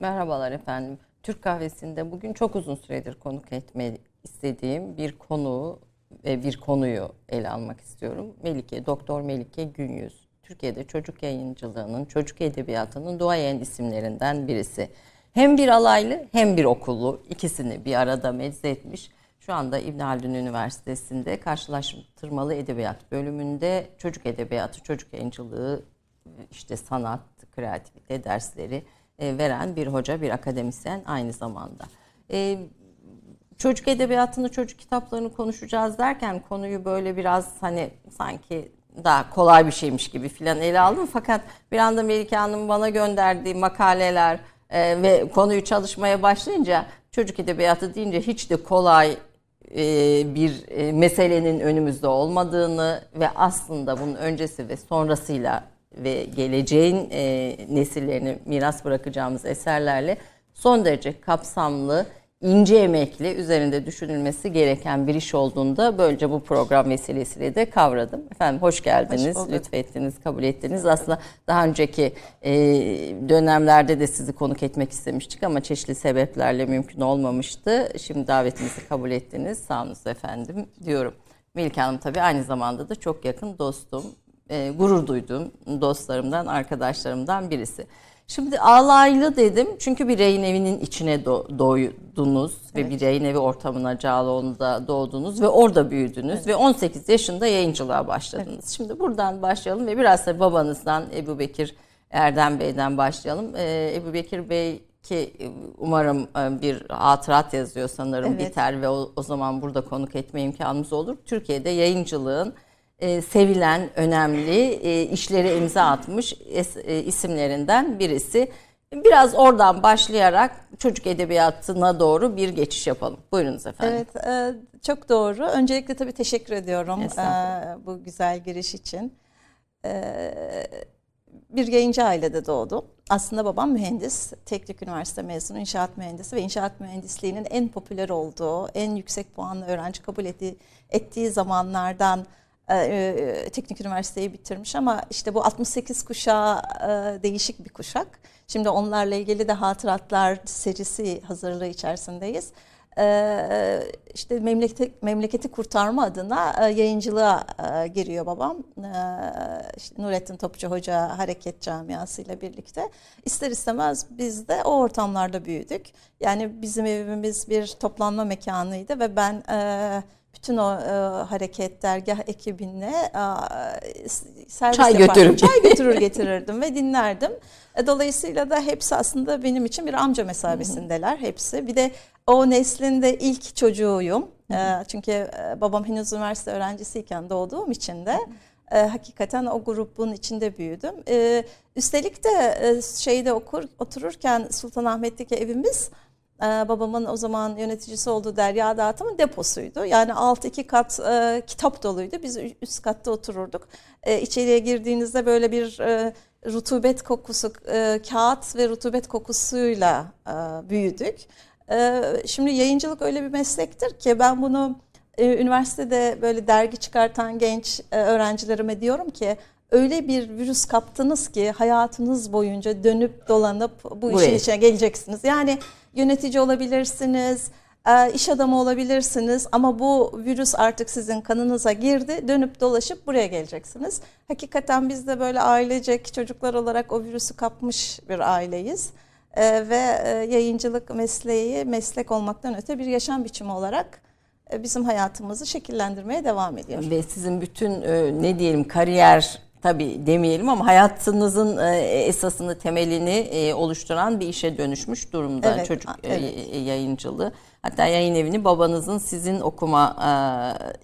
Merhabalar efendim. Türk kahvesinde bugün çok uzun süredir konuk etme istediğim bir konu ve bir konuyu ele almak istiyorum. Melike, Doktor Melike Günyüz. Türkiye'de çocuk yayıncılığının, çocuk edebiyatının duayen isimlerinden birisi. Hem bir alaylı hem bir okullu ikisini bir arada meczetmiş. Şu anda İbn Haldun Üniversitesi'nde karşılaştırmalı edebiyat bölümünde çocuk edebiyatı, çocuk yayıncılığı, işte sanat, kreativite dersleri e, veren bir hoca, bir akademisyen aynı zamanda. E, çocuk edebiyatını, çocuk kitaplarını konuşacağız derken konuyu böyle biraz hani sanki daha kolay bir şeymiş gibi filan ele aldım. Fakat bir anda Melike Hanım bana gönderdiği makaleler e, ve konuyu çalışmaya başlayınca çocuk edebiyatı deyince hiç de kolay bir meselenin önümüzde olmadığını ve aslında bunun öncesi ve sonrasıyla ve geleceğin e, nesillerine miras bırakacağımız eserlerle son derece kapsamlı, ince emekli, üzerinde düşünülmesi gereken bir iş olduğunda böylece bu program vesilesiyle de kavradım. Efendim hoş geldiniz, hoş lütfettiniz, kabul ettiniz. Aslında daha önceki e, dönemlerde de sizi konuk etmek istemiştik ama çeşitli sebeplerle mümkün olmamıştı. Şimdi davetimizi kabul ettiniz. Sağ olun efendim diyorum. Melike Hanım tabii aynı zamanda da çok yakın dostum, e, gurur duyduğum dostlarımdan, arkadaşlarımdan birisi. Şimdi alaylı dedim çünkü bir rehin evinin içine doğdunuz evet. ve bir rehin evi ortamına Cağaloğlu'nda doğdunuz ve orada büyüdünüz evet. ve 18 yaşında yayıncılığa başladınız. Evet. Şimdi buradan başlayalım ve biraz da babanızdan Ebu Bekir Erdem Bey'den başlayalım. Ee, Ebu Bekir Bey ki umarım e, bir hatırat yazıyor sanırım evet. biter ve o, o zaman burada konuk etme imkanımız olur. Türkiye'de yayıncılığın e, sevilen, önemli e, işleri imza atmış es, e, isimlerinden birisi. Biraz oradan başlayarak çocuk edebiyatına doğru bir geçiş yapalım. Buyurunuz efendim. Evet, e, çok doğru. Öncelikle tabii teşekkür ediyorum e, bu güzel giriş için. E, bir yayıncı ailede doğdum. Aslında babam mühendis, teknik üniversite mezunu, inşaat mühendisi ve inşaat mühendisliğinin en popüler olduğu, en yüksek puanlı öğrenci kabul ettiği, ettiği zamanlardan e, e, teknik üniversiteyi bitirmiş ama işte bu 68 kuşağı e, değişik bir kuşak. Şimdi onlarla ilgili de hatıratlar serisi hazırlığı içerisindeyiz. E, işte memleketi, memleketi kurtarma adına yayıncılığa giriyor babam. E, Nurettin Topçu Hoca Hareket Camiası ile birlikte. İster istemez biz de o ortamlarda büyüdük. Yani bizim evimiz bir toplanma mekanıydı ve ben... bütün o e, hareket dergah ekibine e, servis çay götürür çay götürür getirirdim ve dinlerdim. E, dolayısıyla da hepsi aslında benim için bir amca mesabesindeler hepsi. Bir de o neslinde ilk çocuğuyum. E, çünkü e, babam henüz üniversite öğrencisiyken doğduğum için de e, hakikaten o grubun içinde büyüdüm. E, üstelik de e, şeyde okur otururken Sultanahmet'teki evimiz ee, babamın o zaman yöneticisi olduğu Derya Dağıtım'ın deposuydu. Yani alt iki kat e, kitap doluydu. Biz üst katta otururduk. E, içeriye girdiğinizde böyle bir e, rutubet kokusu, e, kağıt ve rutubet kokusuyla e, büyüdük. E, şimdi yayıncılık öyle bir meslektir ki ben bunu e, üniversitede böyle dergi çıkartan genç e, öğrencilerime diyorum ki öyle bir virüs kaptınız ki hayatınız boyunca dönüp dolanıp bu Buraya. işin içine geleceksiniz. Yani yönetici olabilirsiniz, e, iş adamı olabilirsiniz ama bu virüs artık sizin kanınıza girdi. Dönüp dolaşıp buraya geleceksiniz. Hakikaten biz de böyle ailecek çocuklar olarak o virüsü kapmış bir aileyiz. E, ve e, yayıncılık mesleği meslek olmaktan öte bir yaşam biçimi olarak bizim hayatımızı şekillendirmeye devam ediyor. Ve sizin bütün ne diyelim kariyer tabi demeyelim ama hayatınızın e, esasını temelini e, oluşturan bir işe dönüşmüş durumda evet, çocuk e, evet. yayıncılığı. Hatta yayın evini babanızın sizin okuma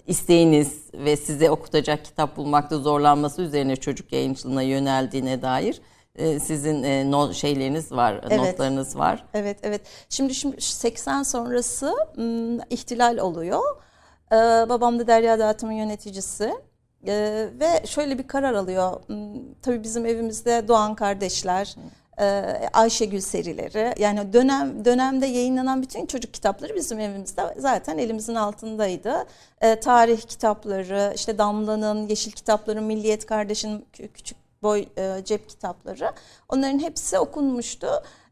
isteğiniz ve size okutacak kitap bulmakta zorlanması üzerine çocuk yayıncılığına yöneldiğine dair sizin not şeyleriniz var, evet. notlarınız var. Evet, evet. Şimdi şimdi 80 sonrası ihtilal oluyor. Babam da Derya Dağıtım'ın yöneticisi. Ee, ve şöyle bir karar alıyor. Hmm, tabii bizim evimizde Doğan kardeşler, e, Ayşegül serileri yani dönem dönemde yayınlanan bütün çocuk kitapları bizim evimizde zaten elimizin altındaydı. E, tarih kitapları, işte Damla'nın, Yeşil kitapları, Milliyet kardeşin küçük boy e, cep kitapları onların hepsi okunmuştu.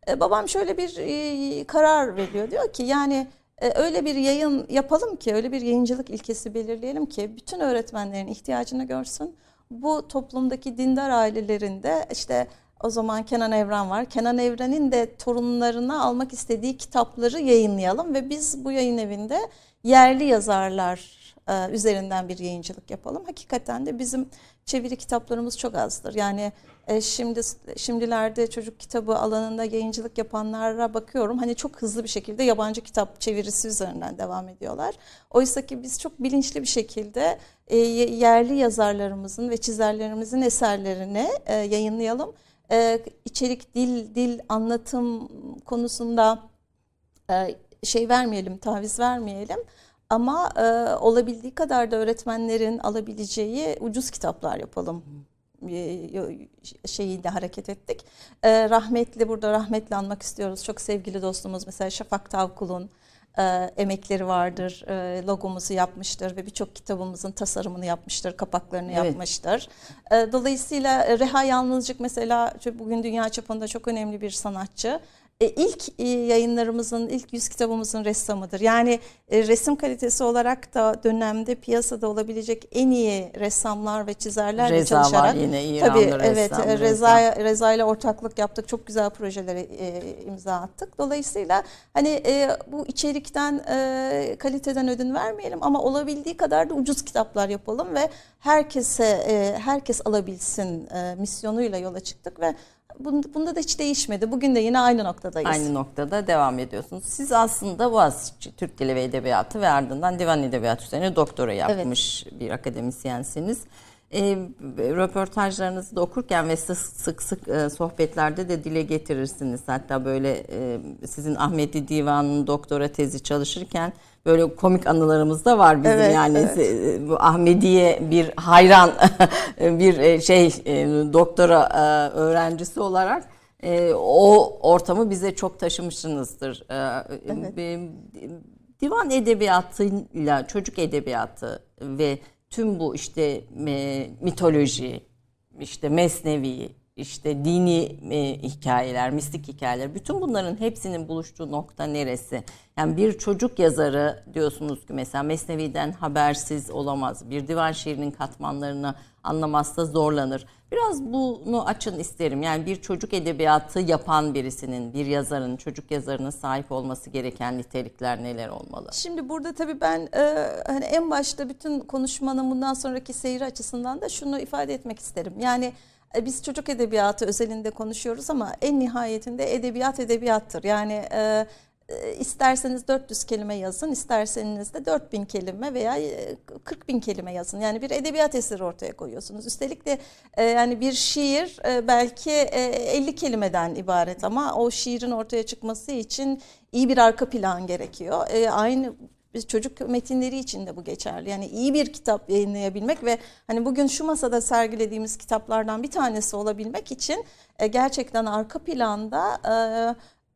E, babam şöyle bir e, karar veriyor. Diyor ki yani öyle bir yayın yapalım ki, öyle bir yayıncılık ilkesi belirleyelim ki bütün öğretmenlerin ihtiyacını görsün. Bu toplumdaki dindar ailelerinde işte o zaman Kenan Evren var. Kenan Evren'in de torunlarına almak istediği kitapları yayınlayalım ve biz bu yayın evinde yerli yazarlar e, üzerinden bir yayıncılık yapalım. Hakikaten de bizim çeviri kitaplarımız çok azdır. Yani e, şimdi şimdilerde çocuk kitabı alanında yayıncılık yapanlara bakıyorum. Hani çok hızlı bir şekilde yabancı kitap çevirisi üzerinden devam ediyorlar. Oysa ki biz çok bilinçli bir şekilde e, yerli yazarlarımızın ve çizerlerimizin eserlerini yayınlayalım. İçerik, dil, dil anlatım konusunda şey vermeyelim, taviz vermeyelim. Ama e, olabildiği kadar da öğretmenlerin alabileceği ucuz kitaplar yapalım e, şeyiyle hareket ettik. E, rahmetli burada rahmetli anmak istiyoruz. Çok sevgili dostumuz mesela Şafak Tavkul'un e, emekleri vardır. E, logomuzu yapmıştır ve birçok kitabımızın tasarımını yapmıştır, kapaklarını evet. yapmıştır. E, dolayısıyla Reha Yalnızcık mesela bugün dünya çapında çok önemli bir sanatçı e, ilk e, yayınlarımızın, ilk yüz kitabımızın ressamıdır. Yani e, resim kalitesi olarak da dönemde piyasada olabilecek en iyi ressamlar ve çizerlerle Reza çalışarak. var yine İranlı tabii, ressam. Evet, e, Reza, Reza ile ortaklık yaptık. Çok güzel projelere e, imza attık. Dolayısıyla hani e, bu içerikten, e, kaliteden ödün vermeyelim ama olabildiği kadar da ucuz kitaplar yapalım ve herkese, e, herkes alabilsin e, misyonuyla yola çıktık ve Bunda da hiç değişmedi. Bugün de yine aynı noktadayız. Aynı noktada devam ediyorsunuz. Siz aslında Boğaziçi Türk Dili ve Edebiyatı ve ardından Divan Edebiyatı üzerine doktora yapmış evet. bir akademisyensiniz. E, röportajlarınızı da okurken ve sık sık, sık e, sohbetlerde de dile getirirsiniz. Hatta böyle e, sizin Ahmedi Divan'ın doktora tezi çalışırken böyle komik anılarımız da var bizim evet, yani evet. bu Ahmediye bir hayran bir e, şey e, doktora e, öğrencisi olarak o ortamı bize çok taşımışsınızdır. Evet. Divan edebiyatıyla çocuk edebiyatı ve tüm bu işte mitoloji, işte mesnevi, işte dini e, hikayeler, mistik hikayeler, bütün bunların hepsinin buluştuğu nokta neresi? Yani bir çocuk yazarı diyorsunuz ki mesela Mesnevi'den habersiz olamaz. Bir divan şiirinin katmanlarını anlamazsa zorlanır. Biraz bunu açın isterim. Yani bir çocuk edebiyatı yapan birisinin, bir yazarın, çocuk yazarının sahip olması gereken nitelikler neler olmalı? Şimdi burada tabii ben e, hani en başta bütün konuşmanın bundan sonraki seyri açısından da şunu ifade etmek isterim. Yani e, biz çocuk edebiyatı özelinde konuşuyoruz ama en nihayetinde edebiyat edebiyattır. Yani e, isterseniz 400 kelime yazın, isterseniz de 4000 kelime veya 40 e, bin kelime yazın. Yani bir edebiyat eseri ortaya koyuyorsunuz. Üstelik de e, yani bir şiir e, belki e, 50 kelimeden ibaret ama o şiirin ortaya çıkması için iyi bir arka plan gerekiyor. Aynı çocuk metinleri için de bu geçerli. Yani iyi bir kitap yayınlayabilmek ve hani bugün şu masada sergilediğimiz kitaplardan bir tanesi olabilmek için gerçekten arka planda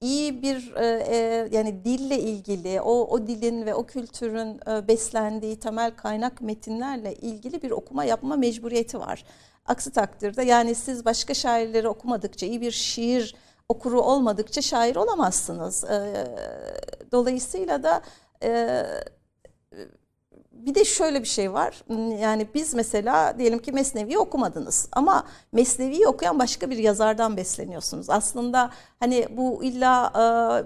iyi bir e, e, yani dille ilgili o o dilin ve o kültürün e, beslendiği temel kaynak metinlerle ilgili bir okuma yapma mecburiyeti var. Aksi takdirde yani siz başka şairleri okumadıkça iyi bir şiir okuru olmadıkça şair olamazsınız. Dolayısıyla da bir de şöyle bir şey var. Yani biz mesela diyelim ki Mesnevi'yi okumadınız ama Mesnevi'yi okuyan başka bir yazardan besleniyorsunuz. Aslında hani bu illa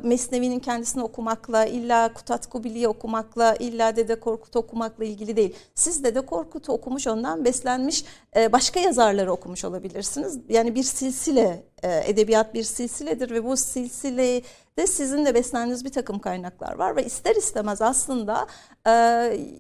e, Mesnevi'nin kendisini okumakla, illa Kutat Kubili'yi okumakla, illa Dede Korkut okumakla ilgili değil. Siz Dede Korkut'u okumuş, ondan beslenmiş e, başka yazarları okumuş olabilirsiniz. Yani bir silsile, edebiyat bir silsiledir ve bu silsileyi de sizin de beslendiğiniz bir takım kaynaklar var ve ister istemez aslında e,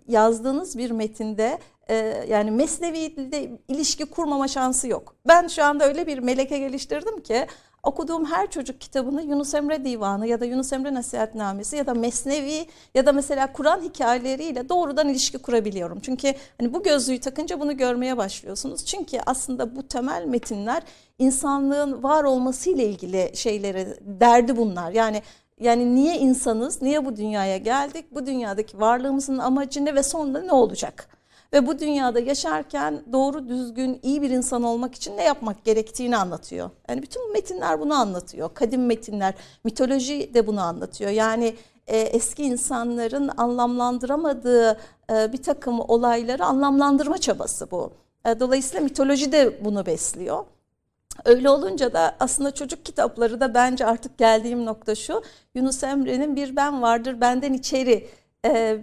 yazdığınız bir metinde e, yani Mesnevi ile ilişki kurmama şansı yok. Ben şu anda öyle bir meleke geliştirdim ki okuduğum her çocuk kitabını Yunus Emre Divanı ya da Yunus Emre Nasihatnamesi ya da Mesnevi ya da mesela Kur'an hikayeleriyle doğrudan ilişki kurabiliyorum. Çünkü hani bu gözlüğü takınca bunu görmeye başlıyorsunuz. Çünkü aslında bu temel metinler insanlığın var olması ile ilgili şeyleri derdi bunlar. Yani yani niye insanız? Niye bu dünyaya geldik? Bu dünyadaki varlığımızın amacı ne ve sonunda ne olacak? Ve bu dünyada yaşarken doğru düzgün iyi bir insan olmak için ne yapmak gerektiğini anlatıyor. Yani bütün metinler bunu anlatıyor. Kadim metinler, mitoloji de bunu anlatıyor. Yani e, eski insanların anlamlandıramadığı e, bir takım olayları anlamlandırma çabası bu. E, dolayısıyla mitoloji de bunu besliyor. Öyle olunca da aslında çocuk kitapları da bence artık geldiğim nokta şu. Yunus Emre'nin Bir Ben Vardır Benden içeri e,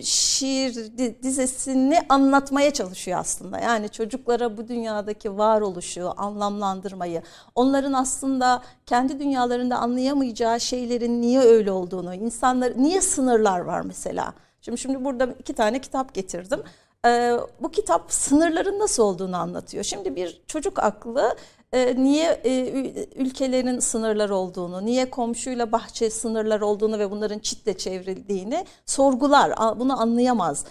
şiir dizesini anlatmaya çalışıyor aslında. Yani çocuklara bu dünyadaki varoluşu, anlamlandırmayı, onların aslında kendi dünyalarında anlayamayacağı şeylerin niye öyle olduğunu, insanlar niye sınırlar var mesela. Şimdi şimdi burada iki tane kitap getirdim. Ee, bu kitap sınırların nasıl olduğunu anlatıyor. Şimdi bir çocuk aklı e, niye e, ülkelerin sınırlar olduğunu, niye komşuyla bahçe sınırlar olduğunu ve bunların çitle çevrildiğini sorgular, bunu anlayamaz.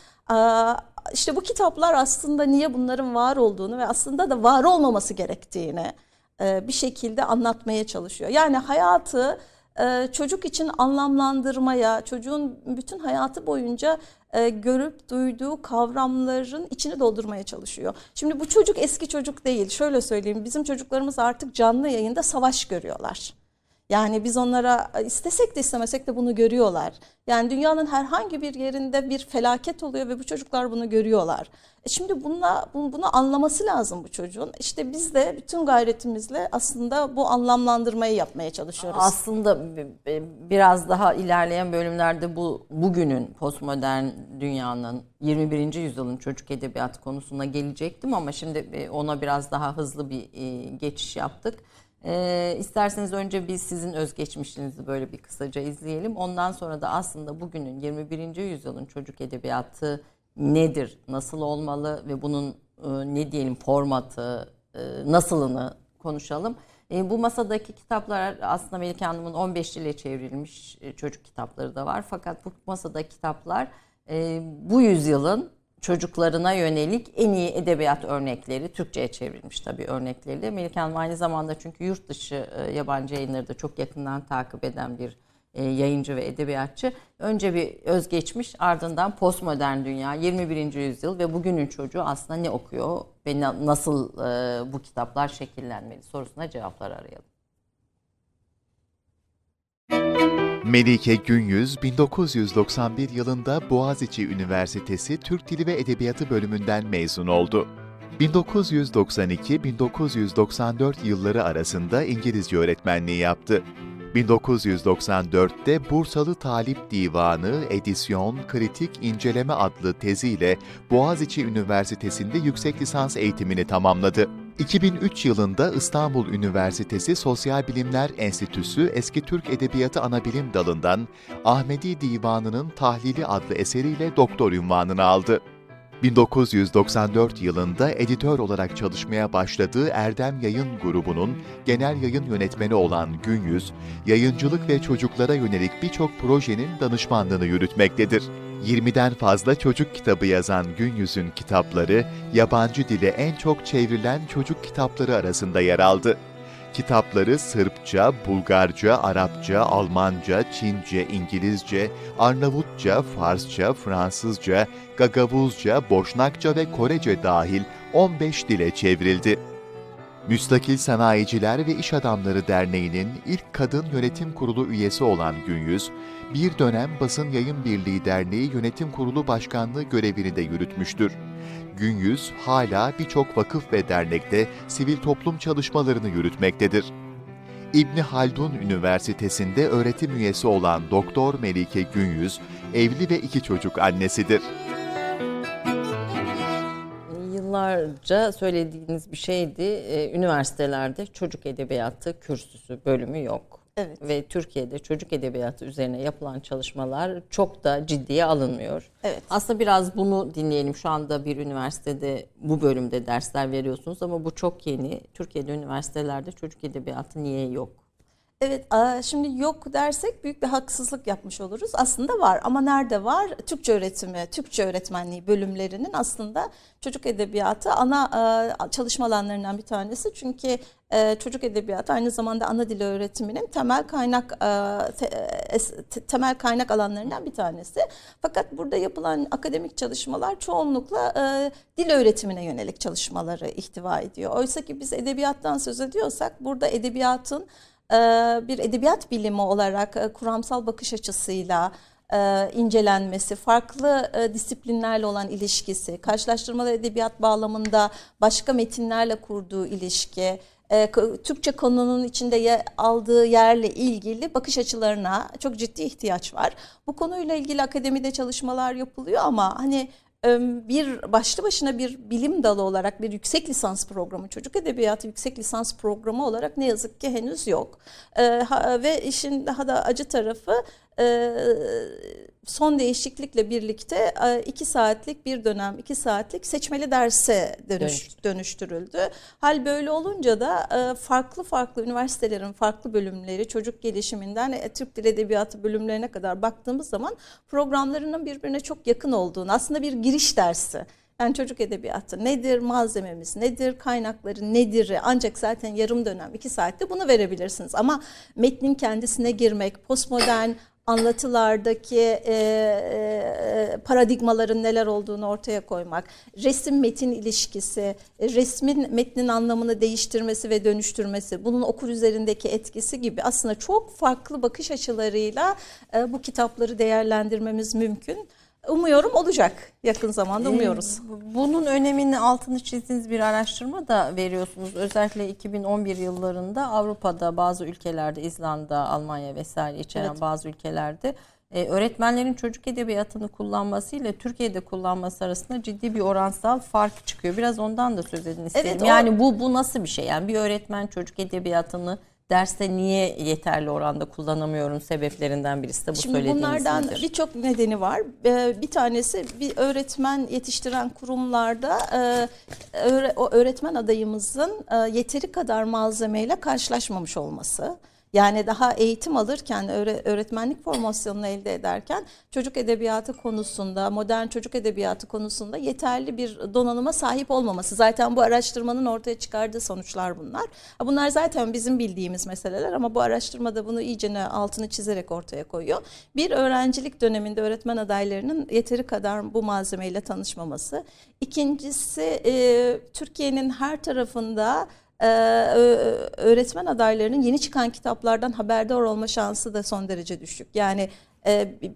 İşte bu kitaplar aslında niye bunların var olduğunu ve aslında da var olmaması gerektiğini e, bir şekilde anlatmaya çalışıyor. Yani hayatı çocuk için anlamlandırmaya, çocuğun bütün hayatı boyunca e, görüp duyduğu kavramların içini doldurmaya çalışıyor. Şimdi bu çocuk eski çocuk değil. Şöyle söyleyeyim, bizim çocuklarımız artık canlı yayında savaş görüyorlar. Yani biz onlara istesek de istemesek de bunu görüyorlar. Yani dünyanın herhangi bir yerinde bir felaket oluyor ve bu çocuklar bunu görüyorlar. E şimdi bununla, bunu anlaması lazım bu çocuğun. İşte biz de bütün gayretimizle aslında bu anlamlandırmayı yapmaya çalışıyoruz. Aslında biraz daha ilerleyen bölümlerde bu bugünün postmodern dünyanın 21. yüzyılın çocuk edebiyatı konusuna gelecektim ama şimdi e, ona biraz daha hızlı bir e, geçiş yaptık. E, isterseniz önce biz sizin özgeçmişinizi böyle bir kısaca izleyelim. Ondan sonra da aslında bugünün 21. yüzyılın çocuk edebiyatı nedir, nasıl olmalı ve bunun e, ne diyelim formatı, e, nasılını konuşalım. E, bu masadaki kitaplar aslında Melike Hanım'ın 15 dile çevrilmiş e, çocuk kitapları da var. Fakat bu masadaki kitaplar e, bu yüzyılın çocuklarına yönelik en iyi edebiyat örnekleri Türkçe'ye çevrilmiş tabii örnekleri. Melike Hanım aynı zamanda çünkü yurt dışı e, yabancı yayınları da çok yakından takip eden bir e, yayıncı ve edebiyatçı. Önce bir özgeçmiş ardından postmodern dünya 21. yüzyıl ve bugünün çocuğu aslında ne okuyor ve nasıl e, bu kitaplar şekillenmeli sorusuna cevaplar arayalım. Melike Günyüz 1991 yılında Boğaziçi Üniversitesi Türk Dili ve Edebiyatı bölümünden mezun oldu. 1992-1994 yılları arasında İngilizce öğretmenliği yaptı. 1994'te Bursalı Talip Divanı Edisyon Kritik İnceleme adlı teziyle Boğaziçi Üniversitesi'nde yüksek lisans eğitimini tamamladı. 2003 yılında İstanbul Üniversitesi Sosyal Bilimler Enstitüsü Eski Türk Edebiyatı Anabilim Dalı'ndan Ahmedi Divanı'nın Tahlili adlı eseriyle doktor ünvanını aldı. 1994 yılında editör olarak çalışmaya başladığı Erdem Yayın Grubu'nun genel yayın yönetmeni olan Günyüz, yayıncılık ve çocuklara yönelik birçok projenin danışmanlığını yürütmektedir. 20'den fazla çocuk kitabı yazan Günyüz'ün kitapları, yabancı dile en çok çevrilen çocuk kitapları arasında yer aldı. Kitapları Sırpça, Bulgarca, Arapça, Almanca, Çince, İngilizce, Arnavutça, Farsça, Fransızca, Gagavuzca, Boşnakça ve Korece dahil 15 dile çevrildi. Müstakil Sanayiciler ve İş Adamları Derneği'nin ilk kadın yönetim kurulu üyesi olan Günyüz, bir dönem Basın Yayın Birliği Derneği Yönetim Kurulu Başkanlığı görevini de yürütmüştür. Günyüz hala birçok vakıf ve dernekte sivil toplum çalışmalarını yürütmektedir. İbni Haldun Üniversitesi'nde öğretim üyesi olan Doktor Melike Günyüz, evli ve iki çocuk annesidir. Yıllarca söylediğiniz bir şeydi. Ee, üniversitelerde çocuk edebiyatı kürsüsü bölümü yok. Evet. Ve Türkiye'de çocuk edebiyatı üzerine yapılan çalışmalar çok da ciddiye alınmıyor. Evet. Aslında biraz bunu dinleyelim. Şu anda bir üniversitede bu bölümde dersler veriyorsunuz ama bu çok yeni. Türkiye'de üniversitelerde çocuk edebiyatı niye yok? Evet, şimdi yok dersek büyük bir haksızlık yapmış oluruz. Aslında var ama nerede var? Türkçe öğretimi, Türkçe öğretmenliği bölümlerinin aslında çocuk edebiyatı ana çalışma alanlarından bir tanesi. Çünkü çocuk edebiyatı aynı zamanda ana dil öğretiminin temel kaynak temel kaynak alanlarından bir tanesi. Fakat burada yapılan akademik çalışmalar çoğunlukla dil öğretimine yönelik çalışmaları ihtiva ediyor. Oysa ki biz edebiyattan söz ediyorsak burada edebiyatın bir edebiyat bilimi olarak e, kuramsal bakış açısıyla e, incelenmesi, farklı e, disiplinlerle olan ilişkisi, karşılaştırmalı edebiyat bağlamında başka metinlerle kurduğu ilişki, Türkçe konunun içinde aldığı yerle ilgili bakış açılarına çok ciddi ihtiyaç var. Bu konuyla ilgili akademide çalışmalar yapılıyor ama hani bir başlı başına bir bilim dalı olarak bir yüksek lisans programı, çocuk edebiyatı yüksek lisans programı olarak ne yazık ki henüz yok. Ve işin daha da acı tarafı son değişiklikle birlikte iki saatlik bir dönem, iki saatlik seçmeli derse dönüş, dönüştürüldü. Hal böyle olunca da farklı farklı üniversitelerin farklı bölümleri, çocuk gelişiminden Türk Dil Edebiyatı bölümlerine kadar baktığımız zaman programlarının birbirine çok yakın olduğunu, aslında bir giriş dersi. Yani çocuk edebiyatı nedir, malzememiz nedir, kaynakları nedir ancak zaten yarım dönem iki saatte bunu verebilirsiniz. Ama metnin kendisine girmek, postmodern anlatılardaki e, e, paradigmaların neler olduğunu ortaya koymak, resim metin ilişkisi, e, resmin metnin anlamını değiştirmesi ve dönüştürmesi, bunun okur üzerindeki etkisi gibi aslında çok farklı bakış açılarıyla e, bu kitapları değerlendirmemiz mümkün. Umuyorum olacak yakın zamanda ee, umuyoruz. Bunun önemini altını çizdiğiniz bir araştırma da veriyorsunuz. Özellikle 2011 yıllarında Avrupa'da bazı ülkelerde İzlanda, Almanya vesaire içeren evet. bazı ülkelerde e, öğretmenlerin çocuk edebiyatını kullanması ile Türkiye'de kullanması arasında ciddi bir oransal fark çıkıyor. Biraz ondan da söz edin isterim. Evet, o... Yani bu bu nasıl bir şey? Yani bir öğretmen çocuk edebiyatını derste niye yeterli oranda kullanamıyorum sebeplerinden birisi de bu Şimdi söylediğiniz bunlardan birçok nedeni var. Ee, bir tanesi bir öğretmen yetiştiren kurumlarda e, o öğretmen adayımızın e, yeteri kadar malzemeyle karşılaşmamış olması. Yani daha eğitim alırken, öğretmenlik formasyonunu elde ederken çocuk edebiyatı konusunda, modern çocuk edebiyatı konusunda yeterli bir donanıma sahip olmaması. Zaten bu araştırmanın ortaya çıkardığı sonuçlar bunlar. Bunlar zaten bizim bildiğimiz meseleler ama bu araştırmada bunu iyice altını çizerek ortaya koyuyor. Bir öğrencilik döneminde öğretmen adaylarının yeteri kadar bu malzemeyle tanışmaması. İkincisi Türkiye'nin her tarafında ee, öğretmen adaylarının yeni çıkan kitaplardan haberdar olma şansı da son derece düşük. Yani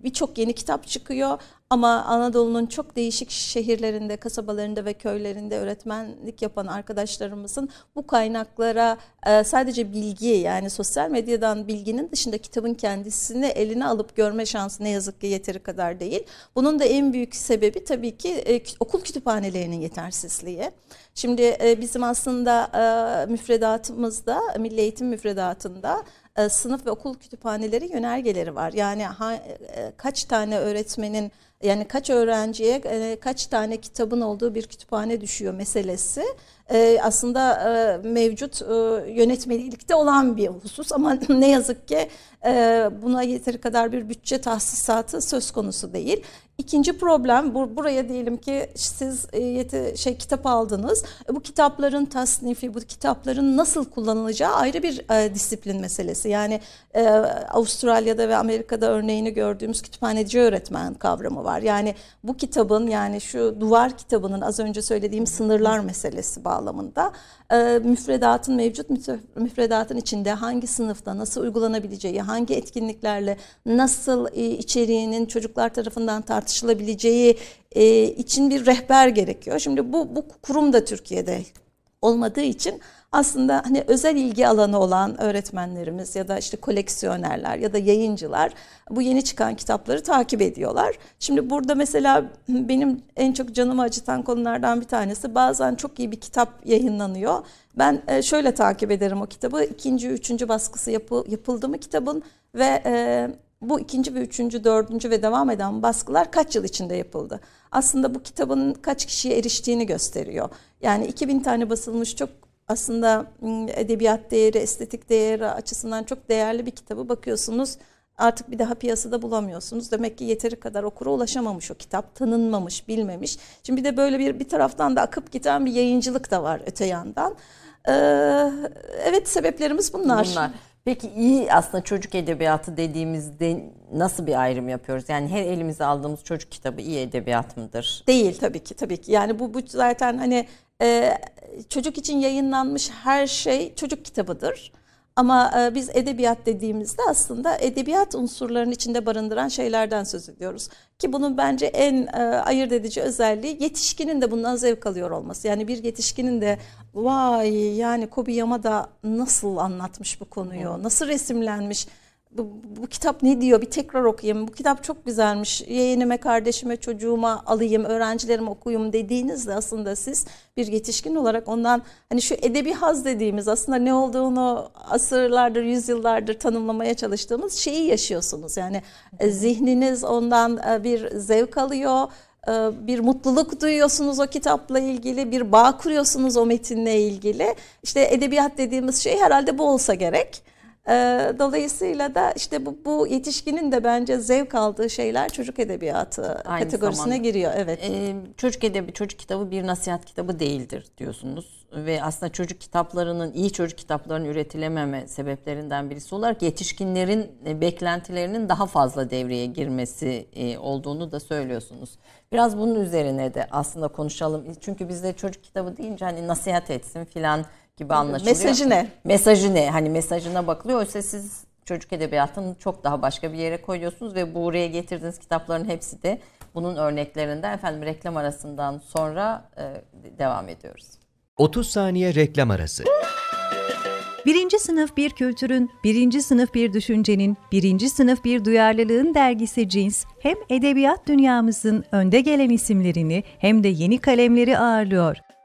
birçok yeni kitap çıkıyor ama Anadolu'nun çok değişik şehirlerinde, kasabalarında ve köylerinde öğretmenlik yapan arkadaşlarımızın bu kaynaklara e, sadece bilgi yani sosyal medyadan bilginin dışında kitabın kendisini eline alıp görme şansı ne yazık ki yeteri kadar değil. Bunun da en büyük sebebi tabii ki e, okul kütüphanelerinin yetersizliği. Şimdi bizim aslında müfredatımızda, milli eğitim müfredatında e, sınıf ve okul kütüphaneleri yönergeleri var. Yani ha, e, kaç tane öğretmenin yani kaç öğrenciye e, kaç tane kitabın olduğu bir kütüphane düşüyor meselesi e, aslında e, mevcut yönetmelikte olan bir husus ama ne yazık ki buna yeteri kadar bir bütçe tahsisatı söz konusu değil. İkinci problem bu, buraya diyelim ki siz e, yeti, şey kitap aldınız. Bu kitapların tasnifi, bu kitapların nasıl kullanılacağı ayrı bir e, disiplin meselesi. Yani e, Avustralya'da ve Amerika'da örneğini gördüğümüz kütüphaneci öğretmen kavramı var. Yani bu kitabın yani şu duvar kitabının az önce söylediğim sınırlar meselesi bağlamında e, müfredatın mevcut müfredatın içinde hangi sınıfta nasıl uygulanabileceği, hangi etkinliklerle nasıl e, içeriğinin çocuklar tarafından tartışılabileceği e, için bir rehber gerekiyor. Şimdi bu bu kurum da Türkiye'de olmadığı için aslında hani özel ilgi alanı olan öğretmenlerimiz ya da işte koleksiyonerler ya da yayıncılar bu yeni çıkan kitapları takip ediyorlar. Şimdi burada mesela benim en çok canımı acıtan konulardan bir tanesi bazen çok iyi bir kitap yayınlanıyor. Ben e, şöyle takip ederim o kitabı. ikinci, üçüncü baskısı yapı, yapıldı mı kitabın ve e, bu ikinci ve üçüncü, dördüncü ve devam eden baskılar kaç yıl içinde yapıldı? Aslında bu kitabın kaç kişiye eriştiğini gösteriyor. Yani 2000 tane basılmış çok aslında edebiyat değeri, estetik değeri açısından çok değerli bir kitabı bakıyorsunuz artık bir daha piyasada bulamıyorsunuz. Demek ki yeteri kadar okura ulaşamamış o kitap, tanınmamış, bilmemiş. Şimdi bir de böyle bir bir taraftan da akıp giden bir yayıncılık da var öte yandan. Ee, evet sebeplerimiz bunlar. bunlar. Peki iyi aslında çocuk edebiyatı dediğimizde nasıl bir ayrım yapıyoruz? Yani her elimize aldığımız çocuk kitabı iyi edebiyat mıdır? Değil tabii ki tabii ki. Yani bu, bu zaten hani e, çocuk için yayınlanmış her şey çocuk kitabıdır. Ama e, biz edebiyat dediğimizde aslında edebiyat unsurlarının içinde barındıran şeylerden söz ediyoruz. Ki bunun bence en e, ayırt edici özelliği yetişkinin de bundan zevk alıyor olması. Yani bir yetişkinin de vay yani Kobi Yamada nasıl anlatmış bu konuyu, nasıl resimlenmiş bu, bu kitap ne diyor bir tekrar okuyayım. Bu kitap çok güzelmiş. Yeğenime, kardeşime, çocuğuma alayım, öğrencilerime okuyayım dediğinizde aslında siz bir yetişkin olarak ondan hani şu edebi haz dediğimiz aslında ne olduğunu asırlardır, yüzyıllardır tanımlamaya çalıştığımız şeyi yaşıyorsunuz. Yani e, zihniniz ondan e, bir zevk alıyor e, bir mutluluk duyuyorsunuz o kitapla ilgili, bir bağ kuruyorsunuz o metinle ilgili. İşte edebiyat dediğimiz şey herhalde bu olsa gerek. Dolayısıyla da işte bu, bu yetişkinin de bence zevk aldığı şeyler çocuk edebiyatı Aynı kategorisine zamanda. giriyor. Evet. Ee, çocuk edebi çocuk kitabı bir nasihat kitabı değildir diyorsunuz ve aslında çocuk kitaplarının iyi çocuk kitaplarının üretilememe sebeplerinden birisi olarak yetişkinlerin e, beklentilerinin daha fazla devreye girmesi e, olduğunu da söylüyorsunuz. Biraz bunun üzerine de aslında konuşalım. Çünkü bizde çocuk kitabı deyince hani nasihat etsin filan gibi anlaşılıyor. Mesajı ne? Mesajı ne? Hani mesajına bakılıyor. Oysa siz çocuk edebiyatını çok daha başka bir yere koyuyorsunuz ve buraya getirdiğiniz kitapların hepsi de bunun örneklerinden efendim reklam arasından sonra e, devam ediyoruz. 30 saniye reklam arası. Birinci sınıf bir kültürün, birinci sınıf bir düşüncenin, birinci sınıf bir duyarlılığın dergisi Cins, hem edebiyat dünyamızın önde gelen isimlerini hem de yeni kalemleri ağırlıyor.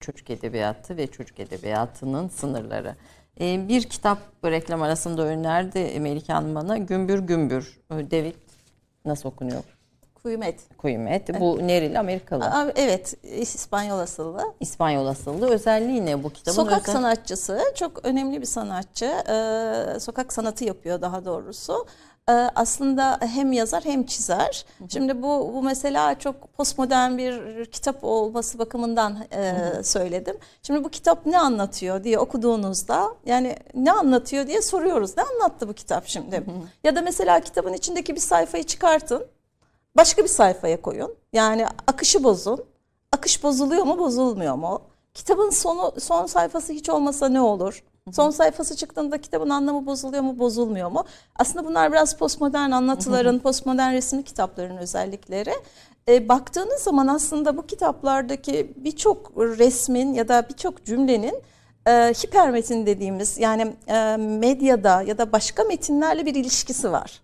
çocuk edebiyatı ve çocuk edebiyatının sınırları. Ee, bir kitap reklam arasında önerdi Melike Hanım bana. Gümbür Gümbür. Ee, David nasıl okunuyor? Kuymet. Kuymet. Bu nereli? Amerikalı. Evet. İspanyol asıllı. İspanyol asıllı. Özelliği ne bu kitabın? Sokak özel... sanatçısı. Çok önemli bir sanatçı. Ee, sokak sanatı yapıyor daha doğrusu. Ee, aslında hem yazar hem çizer. Şimdi bu bu mesela çok postmodern bir kitap olması bakımından e, söyledim. Şimdi bu kitap ne anlatıyor diye okuduğunuzda yani ne anlatıyor diye soruyoruz. Ne anlattı bu kitap şimdi? Ya da mesela kitabın içindeki bir sayfayı çıkartın. Başka bir sayfaya koyun. Yani akışı bozun. Akış bozuluyor mu, bozulmuyor mu? Kitabın sonu son sayfası hiç olmasa ne olur? Son sayfası çıktığında kitabın anlamı bozuluyor mu, bozulmuyor mu? Aslında bunlar biraz postmodern anlatıların, postmodern resimli kitapların özellikleri. E, baktığınız zaman aslında bu kitaplardaki birçok resmin ya da birçok cümlenin e, hipermetin dediğimiz yani e, medyada ya da başka metinlerle bir ilişkisi var.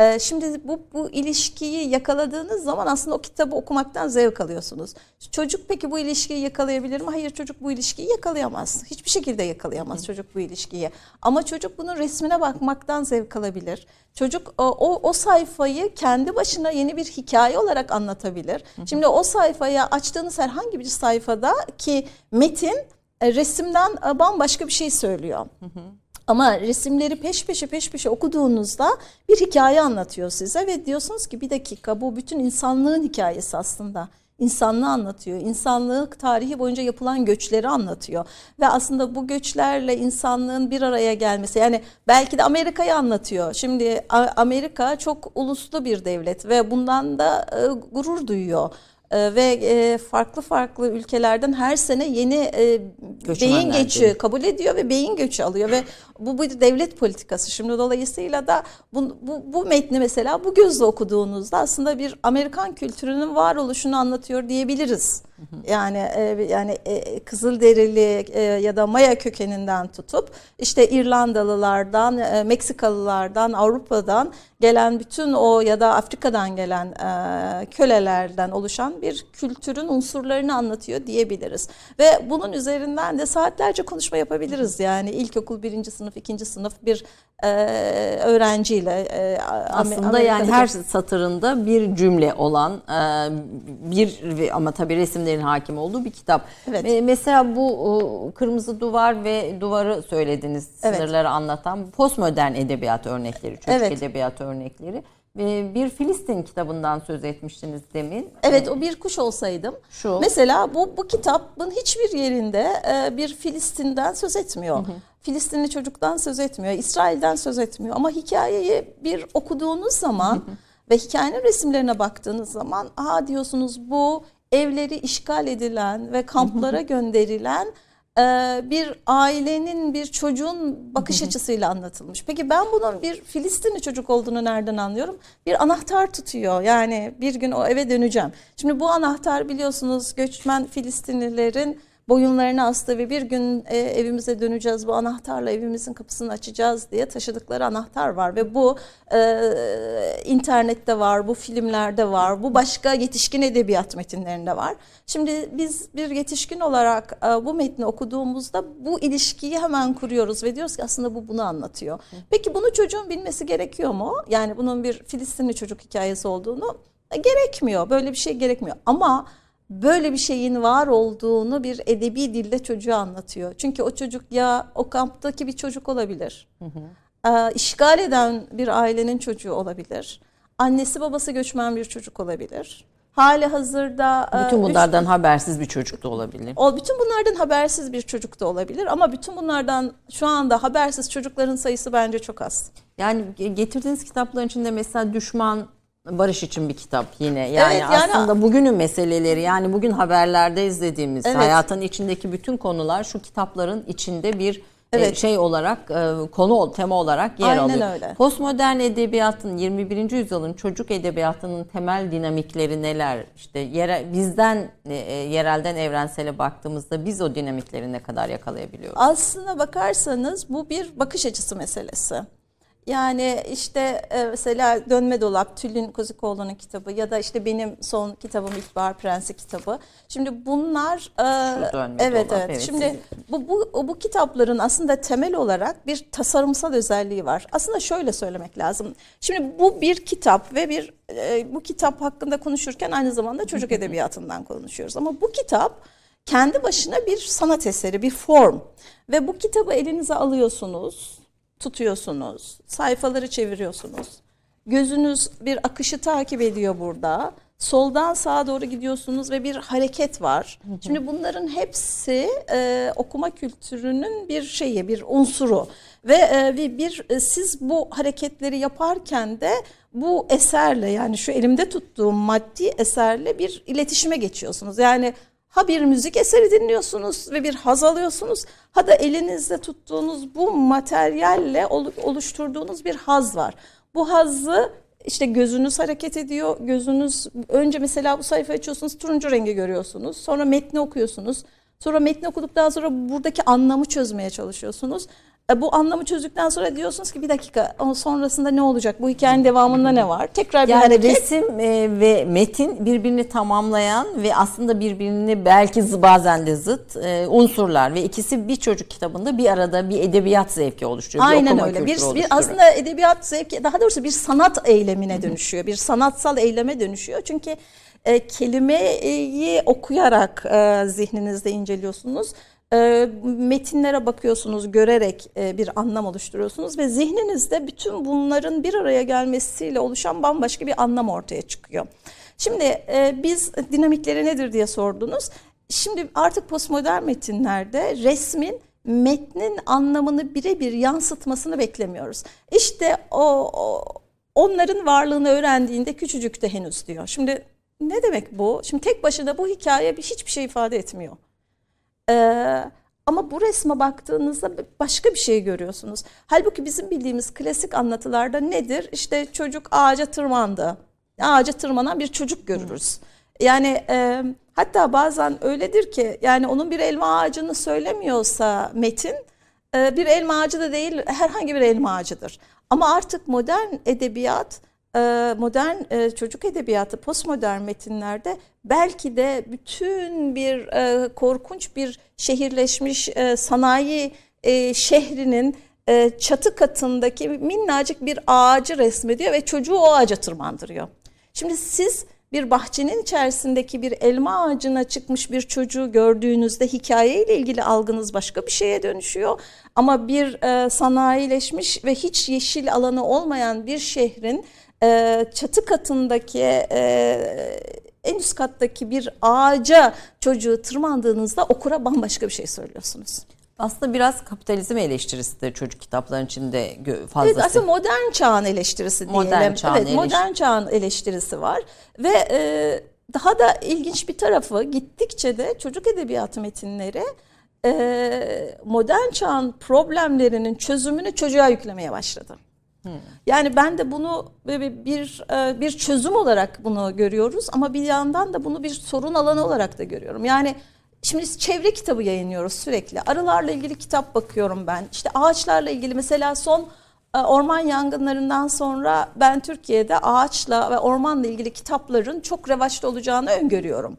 Ee, şimdi bu, bu ilişkiyi yakaladığınız zaman aslında o kitabı okumaktan zevk alıyorsunuz. Çocuk peki bu ilişkiyi yakalayabilir mi? Hayır çocuk bu ilişkiyi yakalayamaz. Hiçbir şekilde yakalayamaz çocuk bu ilişkiyi. Ama çocuk bunun resmine bakmaktan zevk alabilir. Çocuk o, o sayfayı kendi başına yeni bir hikaye olarak anlatabilir. Şimdi o sayfaya açtığınız herhangi bir sayfada ki metin e, resimden e, bambaşka bir şey söylüyor. Hı hı. Ama resimleri peş peşe peş peşe okuduğunuzda bir hikaye anlatıyor size ve diyorsunuz ki bir dakika bu bütün insanlığın hikayesi aslında. İnsanlığı anlatıyor. İnsanlık tarihi boyunca yapılan göçleri anlatıyor. Ve aslında bu göçlerle insanlığın bir araya gelmesi yani belki de Amerika'yı anlatıyor. Şimdi Amerika çok uluslu bir devlet ve bundan da e, gurur duyuyor. Ee, ve e, farklı farklı ülkelerden her sene yeni e, beyin göçü kabul ediyor ve beyin göçü alıyor ve bu bir devlet politikası. Şimdi dolayısıyla da bu, bu, bu metni mesela bu gözle okuduğunuzda aslında bir Amerikan kültürünün varoluşunu anlatıyor diyebiliriz. Yani e, yani e, Kızılderili e, ya da Maya kökeninden tutup işte İrlandalılardan, e, Meksikalılardan, Avrupa'dan gelen bütün o ya da Afrika'dan gelen e, kölelerden oluşan bir kültürün unsurlarını anlatıyor diyebiliriz. Ve bunun üzerinden de saatlerce konuşma yapabiliriz. Yani ilkokul birinci sınıf, ikinci sınıf bir e, öğrenciyle. E, Aslında Amerika'da yani her satırında bir cümle olan e, bir ama tabii resimlerin hakim olduğu bir kitap. Evet. E, Mesela bu o, Kırmızı Duvar ve Duvarı söylediniz Evet. sınırları anlatan postmodern edebiyat örnekleri, çocuk Evet. edebiyat örnekleri. Ve bir Filistin kitabından söz etmiştiniz demin. Evet o bir kuş olsaydım. Şu. Mesela bu bu kitabın hiçbir yerinde e, bir Filistin'den söz etmiyor. Filistinli çocuktan söz etmiyor. İsrail'den söz etmiyor. Ama hikayeyi bir okuduğunuz zaman ve hikayenin resimlerine baktığınız zaman aha diyorsunuz bu evleri işgal edilen ve kamplara gönderilen e, bir ailenin bir çocuğun bakış açısıyla anlatılmış. Peki ben bunun bir Filistinli çocuk olduğunu nereden anlıyorum? Bir anahtar tutuyor. Yani bir gün o eve döneceğim. Şimdi bu anahtar biliyorsunuz göçmen Filistinlilerin boyunlarına astı ve bir gün e, evimize döneceğiz bu anahtarla evimizin kapısını açacağız diye taşıdıkları anahtar var ve bu e, internette var, bu filmlerde var, bu başka yetişkin edebiyat metinlerinde var. Şimdi biz bir yetişkin olarak e, bu metni okuduğumuzda bu ilişkiyi hemen kuruyoruz ve diyoruz ki aslında bu bunu anlatıyor. Peki bunu çocuğun bilmesi gerekiyor mu? Yani bunun bir Filistinli çocuk hikayesi olduğunu e, gerekmiyor. Böyle bir şey gerekmiyor. Ama böyle bir şeyin var olduğunu bir edebi dilde çocuğa anlatıyor. Çünkü o çocuk ya o kamptaki bir çocuk olabilir. Ee, işgal eden bir ailenin çocuğu olabilir. Annesi babası göçmen bir çocuk olabilir. Hali hazırda e, Bütün üç- bunlardan habersiz bir çocuk da olabilir. bütün bunlardan habersiz bir çocuk da olabilir ama bütün bunlardan şu anda habersiz çocukların sayısı bence çok az. Yani getirdiğiniz kitapların içinde mesela Düşman Barış için bir kitap yine. Yani, Evet, yani- aslında bugünün meseleleri yani bugün haberlerde izlediğimiz Evet. hayatın içindeki bütün konular şu kitapların içinde bir e, Evet. şey olarak e, konu tema olarak yer Aynen alıyor. öyle. Postmodern edebiyatın 21. yüzyılın çocuk edebiyatının temel dinamikleri neler? İşte yere, bizden e, yerelden evrensele baktığımızda biz o dinamikleri ne kadar yakalayabiliyoruz? Aslına bakarsanız bu bir bakış açısı meselesi. Yani işte e, mesela Dönme Dolap, Tülin Kozikoğlu'nun kitabı ya da işte benim son kitabım İlkbahar Prensi kitabı. Şimdi bunlar e, Şu Dönme evet Dolap, evet. evet, Şimdi sizin. bu, bu bu kitapların aslında temel olarak bir tasarımsal özelliği var. Aslında şöyle söylemek lazım. Şimdi bu bir kitap ve bir e, bu kitap hakkında konuşurken aynı zamanda çocuk edebiyatından konuşuyoruz. Ama bu kitap kendi başına bir sanat eseri, bir form. Ve bu kitabı elinize alıyorsunuz, tutuyorsunuz, sayfaları çeviriyorsunuz. Gözünüz bir akışı takip ediyor burada. Soldan sağa doğru gidiyorsunuz ve bir hareket var. Şimdi bunların hepsi e, okuma kültürünün bir şeyi, bir unsuru. Ve e, bir, bir e, siz bu hareketleri yaparken de bu eserle yani şu elimde tuttuğum maddi eserle bir iletişime geçiyorsunuz. Yani ha bir müzik eseri dinliyorsunuz ve bir haz alıyorsunuz ha da elinizde tuttuğunuz bu materyalle olu- oluşturduğunuz bir haz var. Bu hazzı işte gözünüz hareket ediyor. Gözünüz önce mesela bu sayfayı açıyorsunuz turuncu rengi görüyorsunuz. Sonra metni okuyorsunuz. Sonra metni okuduktan sonra buradaki anlamı çözmeye çalışıyorsunuz. E, Bu anlamı çözdükten sonra diyorsunuz ki bir dakika sonrasında ne olacak? Bu hikayenin devamında ne var? Tekrar bir Yani hareket. resim e, ve metin birbirini tamamlayan ve aslında birbirini belki bazen de zıt e, unsurlar ve ikisi bir çocuk kitabında bir arada bir edebiyat zevki oluşturuyor. bir Aynen okuma öyle. Bir, bir aslında edebiyat zevki daha doğrusu bir sanat eylemine dönüşüyor. Bir sanatsal eyleme dönüşüyor. Çünkü e, kelimeyi okuyarak e, zihninizde inceliyorsunuz. E, metinlere bakıyorsunuz, görerek e, bir anlam oluşturuyorsunuz ve zihninizde bütün bunların bir araya gelmesiyle oluşan bambaşka bir anlam ortaya çıkıyor. Şimdi e, biz dinamikleri nedir diye sordunuz. Şimdi artık postmodern metinlerde resmin metnin anlamını birebir yansıtmasını beklemiyoruz. İşte o, o onların varlığını öğrendiğinde küçücük de henüz diyor. Şimdi ne demek bu? Şimdi tek başına bu hikaye bir hiçbir şey ifade etmiyor. Ee, ama bu resme baktığınızda başka bir şey görüyorsunuz. Halbuki bizim bildiğimiz klasik anlatılarda nedir? İşte çocuk ağaca tırmandı. Ağaca tırmanan bir çocuk görürüz. Yani e, Hatta bazen öyledir ki yani onun bir elma ağacını söylemiyorsa metin e, bir elma ağacı da değil herhangi bir elma ağacıdır. Ama artık modern edebiyat, modern e, çocuk edebiyatı, postmodern metinlerde belki de bütün bir korkunç bir şehirleşmiş sanayi şehrinin çatı katındaki minnacık bir ağacı resmediyor ve çocuğu o ağaca tırmandırıyor. Şimdi siz bir bahçenin içerisindeki bir elma ağacına çıkmış bir çocuğu gördüğünüzde hikayeyle ilgili algınız başka bir şeye dönüşüyor. Ama bir e, sanayileşmiş ve hiç yeşil alanı olmayan bir şehrin e, çatı katındaki e, en üst kattaki bir ağaca çocuğu tırmandığınızda okura bambaşka bir şey söylüyorsunuz. Aslında biraz kapitalizm eleştirisi de çocuk kitaplarının içinde fazla. Evet aslında modern çağın eleştirisi diyelim. Modern çağın, evet, eleştir- modern çağın eleştirisi var ve e, daha da ilginç bir tarafı gittikçe de çocuk edebiyatı metinleri e, modern çağın problemlerinin çözümünü çocuğa yüklemeye başladı. Yani ben de bunu bir bir, e, bir çözüm olarak bunu görüyoruz ama bir yandan da bunu bir sorun alanı olarak da görüyorum. Yani Şimdi çevre kitabı yayınlıyoruz sürekli. Arılarla ilgili kitap bakıyorum ben. İşte ağaçlarla ilgili mesela son e, orman yangınlarından sonra ben Türkiye'de ağaçla ve ormanla ilgili kitapların çok revaçta olacağını öngörüyorum.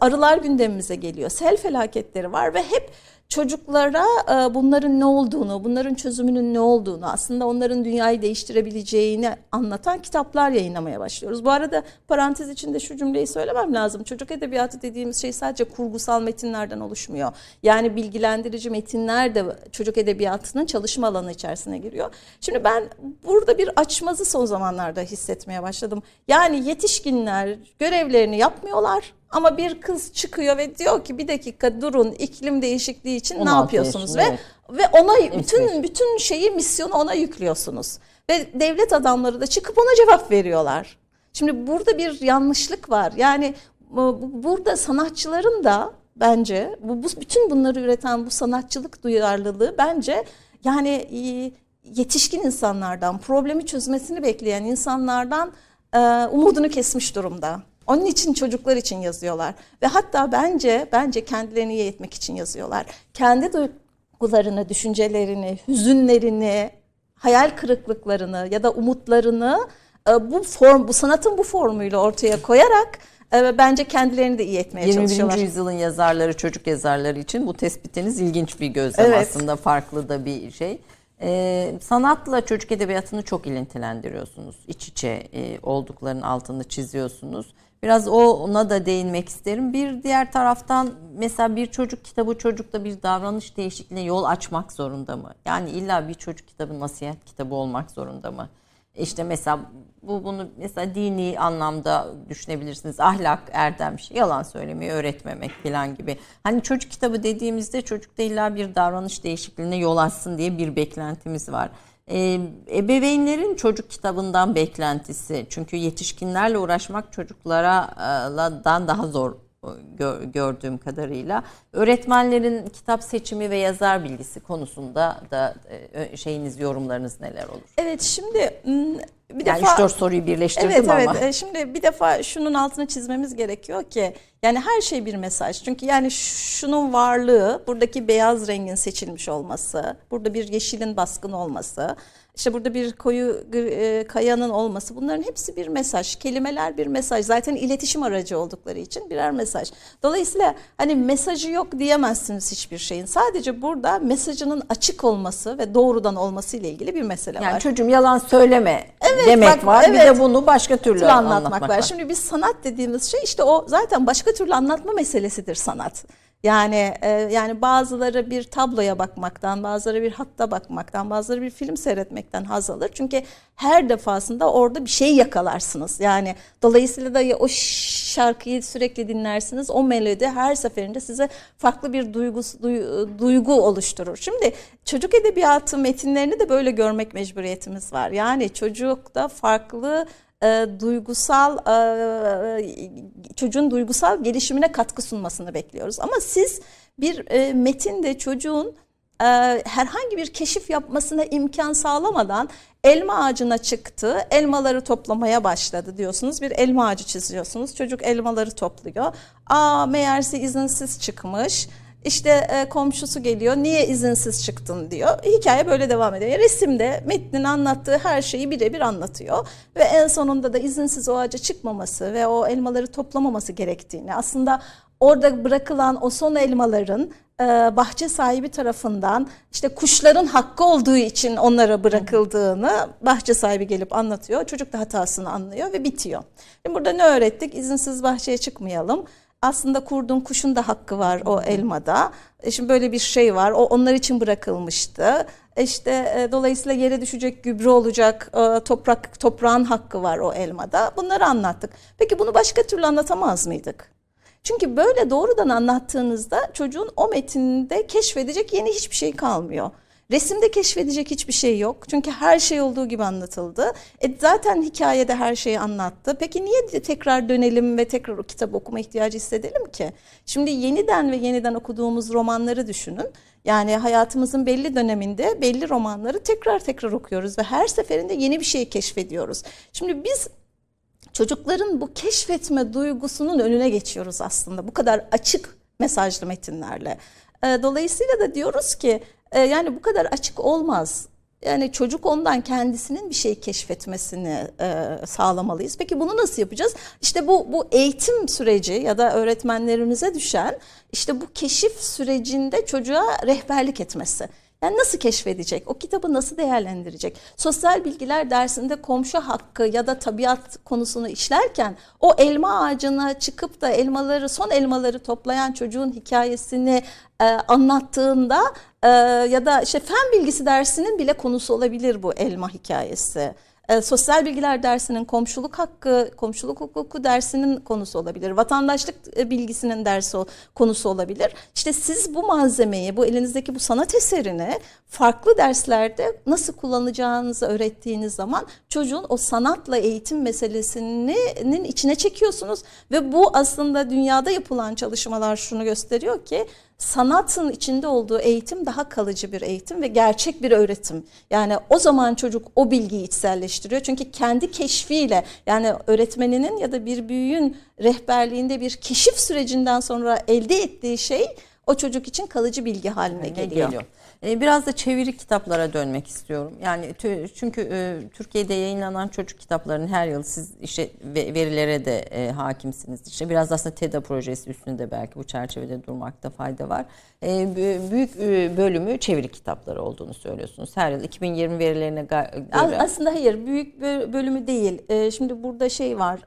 Arılar gündemimize geliyor. Sel felaketleri var ve hep çocuklara e, bunların ne olduğunu, bunların çözümünün ne olduğunu, aslında onların dünyayı değiştirebileceğini anlatan kitaplar yayınlamaya başlıyoruz. Bu arada parantez içinde şu cümleyi söylemem lazım. Çocuk edebiyatı dediğimiz şey sadece kurgusal metinlerden oluşmuyor. Yani bilgilendirici metinler de çocuk edebiyatının çalışma alanı içerisine giriyor. Şimdi ben burada bir açmazı son zamanlarda hissetmeye başladım. Yani yetişkinler görevlerini yapmıyorlar ama bir kız çıkıyor ve diyor ki bir dakika durun iklim değişikliği için ne yapıyorsunuz ve evet. ve ona bütün bütün şeyi misyonu ona yüklüyorsunuz. Ve devlet adamları da çıkıp ona cevap veriyorlar. Şimdi burada bir yanlışlık var. Yani burada sanatçıların da bence bu, bu bütün bunları üreten bu sanatçılık duyarlılığı bence yani e, yetişkin insanlardan problemi çözmesini bekleyen insanlardan e, umudunu kesmiş durumda. Onun için çocuklar için yazıyorlar ve hatta bence bence kendilerini iyi etmek için yazıyorlar. Kendi duygularını, düşüncelerini, hüzünlerini, hayal kırıklıklarını ya da umutlarını e, bu form bu sanatın bu formuyla ortaya koyarak e, bence kendilerini de iyi etmeye 21. çalışıyorlar. 21. yüzyılın yazarları, çocuk yazarları için bu tespitiniz ilginç bir gözlem evet. aslında farklı da bir şey. Ee, sanatla çocuk edebiyatını çok ilintilendiriyorsunuz. İç içe e, olduklarının altını çiziyorsunuz. Biraz ona da değinmek isterim. Bir diğer taraftan mesela bir çocuk kitabı çocukta bir davranış değişikliğine yol açmak zorunda mı? Yani illa bir çocuk kitabı nasihat kitabı olmak zorunda mı? İşte mesela bu bunu mesela dini anlamda düşünebilirsiniz. Ahlak, erdem, şey, yalan söylemeyi öğretmemek falan gibi. Hani çocuk kitabı dediğimizde çocukta illa bir davranış değişikliğine yol açsın diye bir beklentimiz var. Ee, ebeveynlerin çocuk kitabından beklentisi çünkü yetişkinlerle uğraşmak çocuklardan daha zor gördüğüm kadarıyla öğretmenlerin kitap seçimi ve yazar bilgisi konusunda da e, şeyiniz yorumlarınız neler olur? Evet şimdi bir yani defa 3-4 soruyu birleştirdim evet, ama. Evet evet şimdi bir defa şunun altını çizmemiz gerekiyor ki yani her şey bir mesaj. Çünkü yani şunun varlığı buradaki beyaz rengin seçilmiş olması, burada bir yeşilin baskın olması, işte burada bir koyu e, kayanın olması bunların hepsi bir mesaj. Kelimeler bir mesaj. Zaten iletişim aracı oldukları için birer mesaj. Dolayısıyla hani mesajı yok diyemezsiniz hiçbir şeyin. Sadece burada mesajının açık olması ve doğrudan olması ile ilgili bir mesele yani var. Yani çocuğum yalan söyleme evet, demek bak, var. Evet, bir de bunu başka türlü anlatmak, anlatmak var. var. Şimdi biz sanat dediğimiz şey işte o zaten başka türlü anlatma meselesidir sanat. Yani e, yani bazıları bir tabloya bakmaktan, bazıları bir hatta bakmaktan, bazıları bir film seyretmekten haz alır. Çünkü her defasında orada bir şey yakalarsınız. Yani dolayısıyla da o şarkıyı sürekli dinlersiniz. O melodi her seferinde size farklı bir duygu, duygu oluşturur. Şimdi çocuk edebiyatı metinlerini de böyle görmek mecburiyetimiz var. Yani çocukta farklı e, duygusal e, çocuğun duygusal gelişimine katkı sunmasını bekliyoruz. Ama siz bir e, metinde çocuğun e, herhangi bir keşif yapmasına imkan sağlamadan elma ağacına çıktı, elmaları toplamaya başladı diyorsunuz. Bir elma ağacı çiziyorsunuz. Çocuk elmaları topluyor. Aa meğerse izinsiz çıkmış. İşte e, komşusu geliyor niye izinsiz çıktın diyor. Hikaye böyle devam ediyor. Resimde metnin anlattığı her şeyi birebir anlatıyor. Ve en sonunda da izinsiz o ağaca çıkmaması ve o elmaları toplamaması gerektiğini aslında orada bırakılan o son elmaların e, bahçe sahibi tarafından işte kuşların hakkı olduğu için onlara bırakıldığını bahçe sahibi gelip anlatıyor. Çocuk da hatasını anlıyor ve bitiyor. Şimdi burada ne öğrettik? İzinsiz bahçeye çıkmayalım aslında kurdun kuşun da hakkı var o elmada. E şimdi böyle bir şey var. O onlar için bırakılmıştı. E işte e, dolayısıyla yere düşecek gübre olacak e, toprak toprağın hakkı var o elmada. Bunları anlattık. Peki bunu başka türlü anlatamaz mıydık? Çünkü böyle doğrudan anlattığınızda çocuğun o metinde keşfedecek yeni hiçbir şey kalmıyor. Resimde keşfedecek hiçbir şey yok. Çünkü her şey olduğu gibi anlatıldı. E zaten hikayede her şeyi anlattı. Peki niye tekrar dönelim ve tekrar o kitap okuma ihtiyacı hissedelim ki? Şimdi yeniden ve yeniden okuduğumuz romanları düşünün. Yani hayatımızın belli döneminde belli romanları tekrar tekrar okuyoruz ve her seferinde yeni bir şey keşfediyoruz. Şimdi biz çocukların bu keşfetme duygusunun önüne geçiyoruz aslında bu kadar açık mesajlı metinlerle. E, dolayısıyla da diyoruz ki e, yani bu kadar açık olmaz. Yani çocuk ondan kendisinin bir şey keşfetmesini e, sağlamalıyız. Peki bunu nasıl yapacağız? İşte bu bu eğitim süreci ya da öğretmenlerimize düşen işte bu keşif sürecinde çocuğa rehberlik etmesi. Yani nasıl keşfedecek? O kitabı nasıl değerlendirecek? Sosyal bilgiler dersinde komşu hakkı ya da tabiat konusunu işlerken o elma ağacına çıkıp da elmaları son elmaları toplayan çocuğun hikayesini e, anlattığında e, ya da işte fen bilgisi dersinin bile konusu olabilir bu elma hikayesi e, sosyal bilgiler dersinin komşuluk hakkı, komşuluk hukuku dersinin konusu olabilir. Vatandaşlık e, bilgisinin dersi konusu olabilir. İşte siz bu malzemeyi, bu elinizdeki bu sanat eserini farklı derslerde nasıl kullanacağınızı öğrettiğiniz zaman çocuğun o sanatla eğitim meselesinin içine çekiyorsunuz ve bu aslında dünyada yapılan çalışmalar şunu gösteriyor ki sanatın içinde olduğu eğitim daha kalıcı bir eğitim ve gerçek bir öğretim. Yani o zaman çocuk o bilgiyi içselleştiriyor. Çünkü kendi keşfiyle yani öğretmeninin ya da bir büyüğün rehberliğinde bir keşif sürecinden sonra elde ettiği şey o çocuk için kalıcı bilgi haline geliyor. geliyor. E, biraz da çeviri kitaplara dönmek istiyorum. Yani çünkü e, Türkiye'de yayınlanan çocuk kitaplarının her yıl siz işte verilere de e, hakimsiniz. İşte biraz aslında TEDA projesi üstünde belki bu çerçevede durmakta fayda var. Büyük bölümü çeviri kitapları olduğunu söylüyorsunuz. Her yıl 2020 verilerine göre. Aslında hayır büyük bölümü değil. Şimdi burada şey var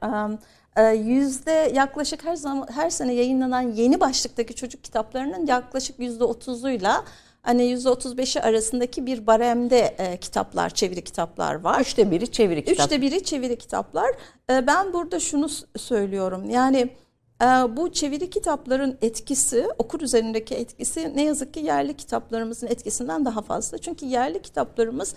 yüzde yaklaşık her zaman her sene yayınlanan yeni başlıktaki çocuk kitaplarının yaklaşık yüzde otuzuyla hani %35'i arasındaki bir baremde e, kitaplar, çeviri kitaplar var. Üçte biri çeviri kitap. Üçte biri çeviri kitaplar. E, ben burada şunu söylüyorum. Yani e, bu çeviri kitapların etkisi, okur üzerindeki etkisi ne yazık ki yerli kitaplarımızın etkisinden daha fazla. Çünkü yerli kitaplarımız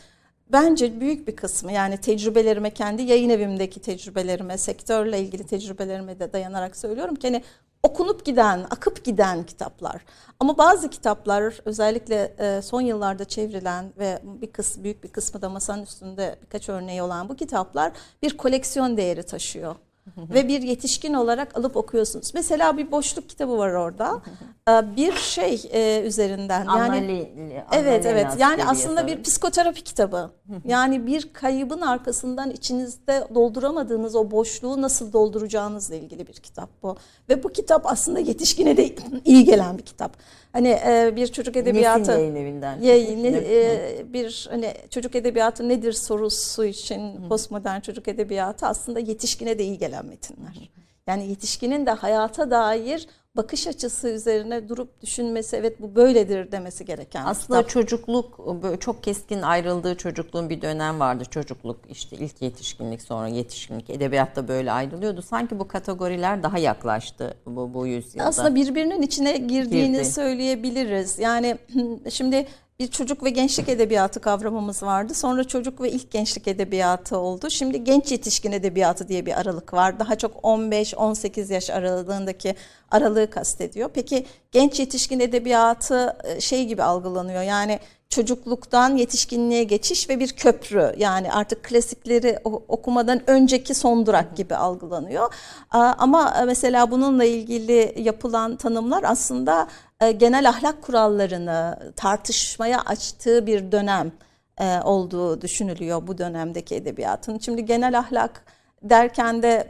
bence büyük bir kısmı yani tecrübelerime kendi yayın evimdeki tecrübelerime sektörle ilgili tecrübelerime de dayanarak söylüyorum ki hani okunup giden, akıp giden kitaplar. Ama bazı kitaplar özellikle e, son yıllarda çevrilen ve bir kısmı büyük bir kısmı da masanın üstünde birkaç örneği olan bu kitaplar bir koleksiyon değeri taşıyor ve bir yetişkin olarak alıp okuyorsunuz. Mesela bir boşluk kitabı var orada. Ee, bir şey e, üzerinden yani Anali, evet evet yani aslında bir psikoterapi kitabı. yani bir kaybın arkasından içinizde dolduramadığınız o boşluğu nasıl dolduracağınızla ilgili bir kitap bu. Ve bu kitap aslında yetişkine de iyi gelen bir kitap. Hani e, bir çocuk edebiyatı Nesin yayın evinden. Yayın, e, bir hani çocuk edebiyatı nedir sorusu için postmodern çocuk edebiyatı aslında yetişkine de iyi gelen metinler. Yani yetişkinin de hayata dair bakış açısı üzerine durup düşünmesi evet bu böyledir demesi gereken. Aslında kitap. çocukluk çok keskin ayrıldığı çocukluğun bir dönem vardı. Çocukluk işte ilk yetişkinlik sonra yetişkinlik edebiyatta böyle ayrılıyordu. Sanki bu kategoriler daha yaklaştı bu, bu yüzyılda. Aslında birbirinin içine girdiğini Girdi. söyleyebiliriz. Yani şimdi bir çocuk ve gençlik edebiyatı kavramımız vardı. Sonra çocuk ve ilk gençlik edebiyatı oldu. Şimdi genç yetişkin edebiyatı diye bir aralık var. Daha çok 15-18 yaş aralığındaki aralığı kastediyor. Peki genç yetişkin edebiyatı e, şey gibi algılanıyor. Yani çocukluktan yetişkinliğe geçiş ve bir köprü. Yani artık klasikleri okumadan önceki son durak gibi algılanıyor. Ama e, mesela bununla ilgili yapılan tanımlar aslında genel ahlak kurallarını tartışmaya açtığı bir dönem e, olduğu düşünülüyor bu dönemdeki edebiyatın. Şimdi genel ahlak derken de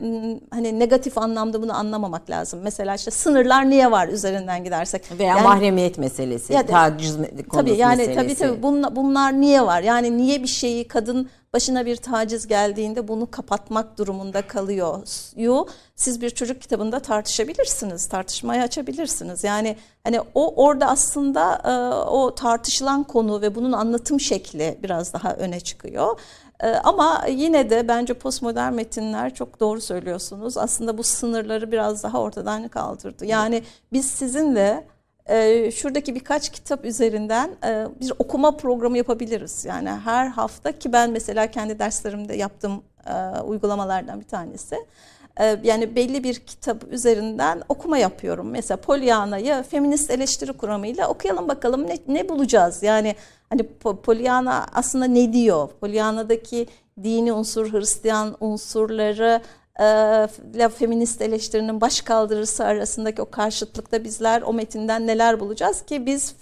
hani negatif anlamda bunu anlamamak lazım. Mesela işte sınırlar niye var üzerinden gidersek. Veya yani, mahremiyet meselesi, ya, taciz konusu tabii yani, meselesi. Tabii tabii bunlar, bunlar niye var? Yani niye bir şeyi kadın başına bir taciz geldiğinde bunu kapatmak durumunda kalıyor. Yu siz bir çocuk kitabında tartışabilirsiniz, tartışmaya açabilirsiniz. Yani hani o orada aslında e, o tartışılan konu ve bunun anlatım şekli biraz daha öne çıkıyor. E, ama yine de bence postmodern metinler çok doğru söylüyorsunuz. Aslında bu sınırları biraz daha ortadan kaldırdı. Yani biz sizinle e, şuradaki birkaç kitap üzerinden e, bir okuma programı yapabiliriz. Yani her hafta ki ben mesela kendi derslerimde yaptığım e, uygulamalardan bir tanesi. E, yani belli bir kitap üzerinden okuma yapıyorum. Mesela Pollyanna'yı feminist eleştiri kuramıyla okuyalım bakalım ne, ne bulacağız. Yani hani Pollyanna aslında ne diyor? Pollyanna'daki dini unsur, Hristiyan unsurları ile feminist eleştirinin baş kaldırısı arasındaki o karşıtlıkta bizler o metinden neler bulacağız ki biz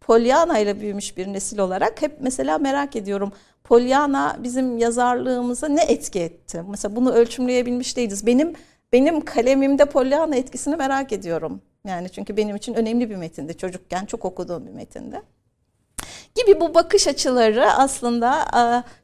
Pollyanna ile büyümüş bir nesil olarak hep mesela merak ediyorum. Pollyanna bizim yazarlığımıza ne etki etti? Mesela bunu ölçümleyebilmiş değiliz. Benim benim kalemimde Pollyanna etkisini merak ediyorum. Yani çünkü benim için önemli bir metindi. Çocukken çok okuduğum bir metindi gibi bu bakış açıları aslında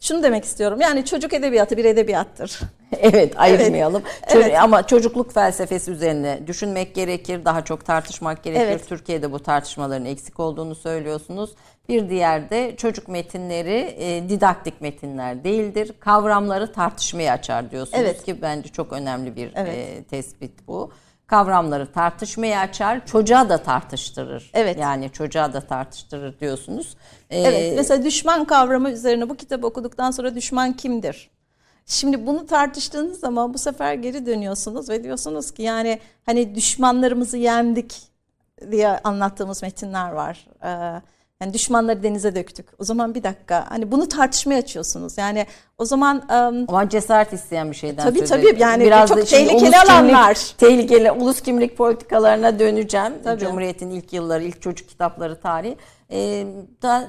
şunu demek istiyorum. Yani çocuk edebiyatı bir edebiyattır. evet ayırmayalım. Evet. evet. Ama çocukluk felsefesi üzerine düşünmek gerekir. Daha çok tartışmak gerekir. Evet. Türkiye'de bu tartışmaların eksik olduğunu söylüyorsunuz. Bir diğer de çocuk metinleri e, didaktik metinler değildir. Kavramları tartışmaya açar diyorsunuz evet. ki bence çok önemli bir evet. e, tespit bu kavramları tartışmaya açar, çocuğa da tartıştırır. Evet. Yani çocuğa da tartıştırır diyorsunuz. Ee, evet. Mesela düşman kavramı üzerine bu kitabı okuduktan sonra düşman kimdir? Şimdi bunu tartıştığınız zaman bu sefer geri dönüyorsunuz ve diyorsunuz ki yani hani düşmanlarımızı yendik diye anlattığımız metinler var. Ee, yani düşmanları denize döktük. O zaman bir dakika hani bunu tartışmaya açıyorsunuz. Yani o zaman um, ama cesaret isteyen bir şeyden tabii, söz Tabii yani biraz çok tehlikeli alanlar. Kimlik, tehlikeli ulus kimlik politikalarına döneceğim. Tabii. Cumhuriyet'in ilk yılları, ilk çocuk kitapları tarihi. Ee, da,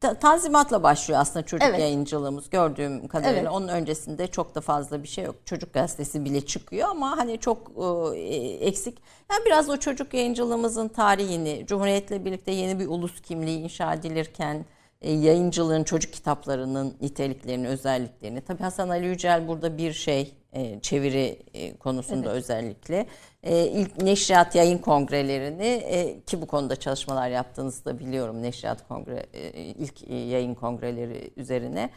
Tanzimatla başlıyor aslında çocuk evet. yayıncılığımız gördüğüm kadarıyla. Evet. Onun öncesinde çok da fazla bir şey yok. Çocuk gazetesi bile çıkıyor ama hani çok e, eksik. Yani biraz o çocuk yayıncılığımızın tarihini, Cumhuriyet'le birlikte yeni bir ulus kimliği inşa edilirken yayıncılığın çocuk kitaplarının niteliklerini, özelliklerini. Tabii Hasan Ali Yücel burada bir şey e, çeviri e, konusunda evet. özellikle e, ilk neşriyat yayın kongrelerini e, ki bu konuda çalışmalar yaptığınızı da biliyorum neşriyat kongre e, ilk yayın kongreleri üzerine e,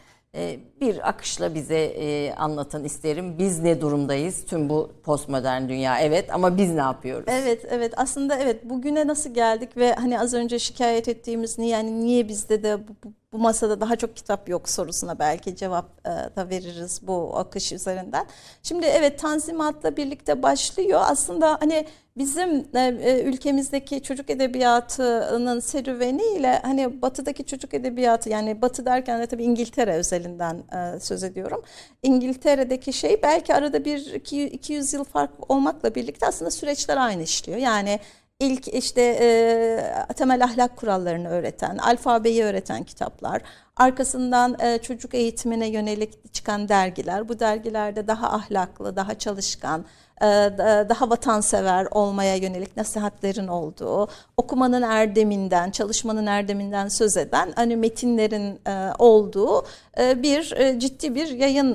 bir akışla bize e, anlatın isterim. Biz ne durumdayız tüm bu postmodern dünya? Evet ama biz ne yapıyoruz? Evet, evet. Aslında evet bugüne nasıl geldik ve hani az önce şikayet ettiğimiz niye yani niye bizde de bu, bu, masada daha çok kitap yok sorusuna belki cevap e, da veririz bu akış üzerinden. Şimdi evet Tanzimat'la birlikte başlıyor. Aslında hani bizim e, e, ülkemizdeki çocuk edebiyatının serüveniyle hani batıdaki çocuk edebiyatı yani batı derken de tabii İngiltere özelinden söz ediyorum. İngiltere'deki şey belki arada bir 200 yıl fark olmakla birlikte aslında süreçler aynı işliyor. Yani ilk işte e, temel ahlak kurallarını öğreten, alfabeyi öğreten kitaplar, arkasından e, çocuk eğitimine yönelik çıkan dergiler, bu dergilerde daha ahlaklı, daha çalışkan, e, daha vatansever olmaya yönelik nasihatlerin olduğu, okumanın erdeminden, çalışmanın erdeminden söz eden hani metinlerin e, olduğu bir ciddi bir yayın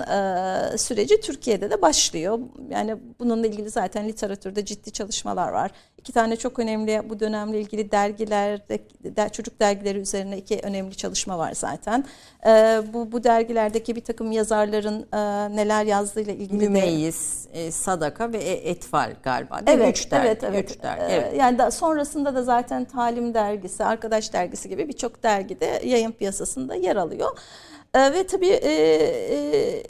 süreci Türkiye'de de başlıyor. Yani bununla ilgili zaten literatürde ciddi çalışmalar var. İki tane çok önemli bu dönemle ilgili dergilerde çocuk dergileri üzerine iki önemli çalışma var zaten zaten. E, bu bu dergilerdeki bir takım yazarların e, neler yazdığıyla ilgili de Mümeyyiz, e, Sadaka ve E- Etfal galiba. Değil mi? Evet, Üç dergi. evet, evet. Üç dergi. Ee, evet. Yani da sonrasında da zaten Talim Dergisi, Arkadaş Dergisi gibi birçok dergide yayın piyasasında yer alıyor. Ee, ve tabii e, e,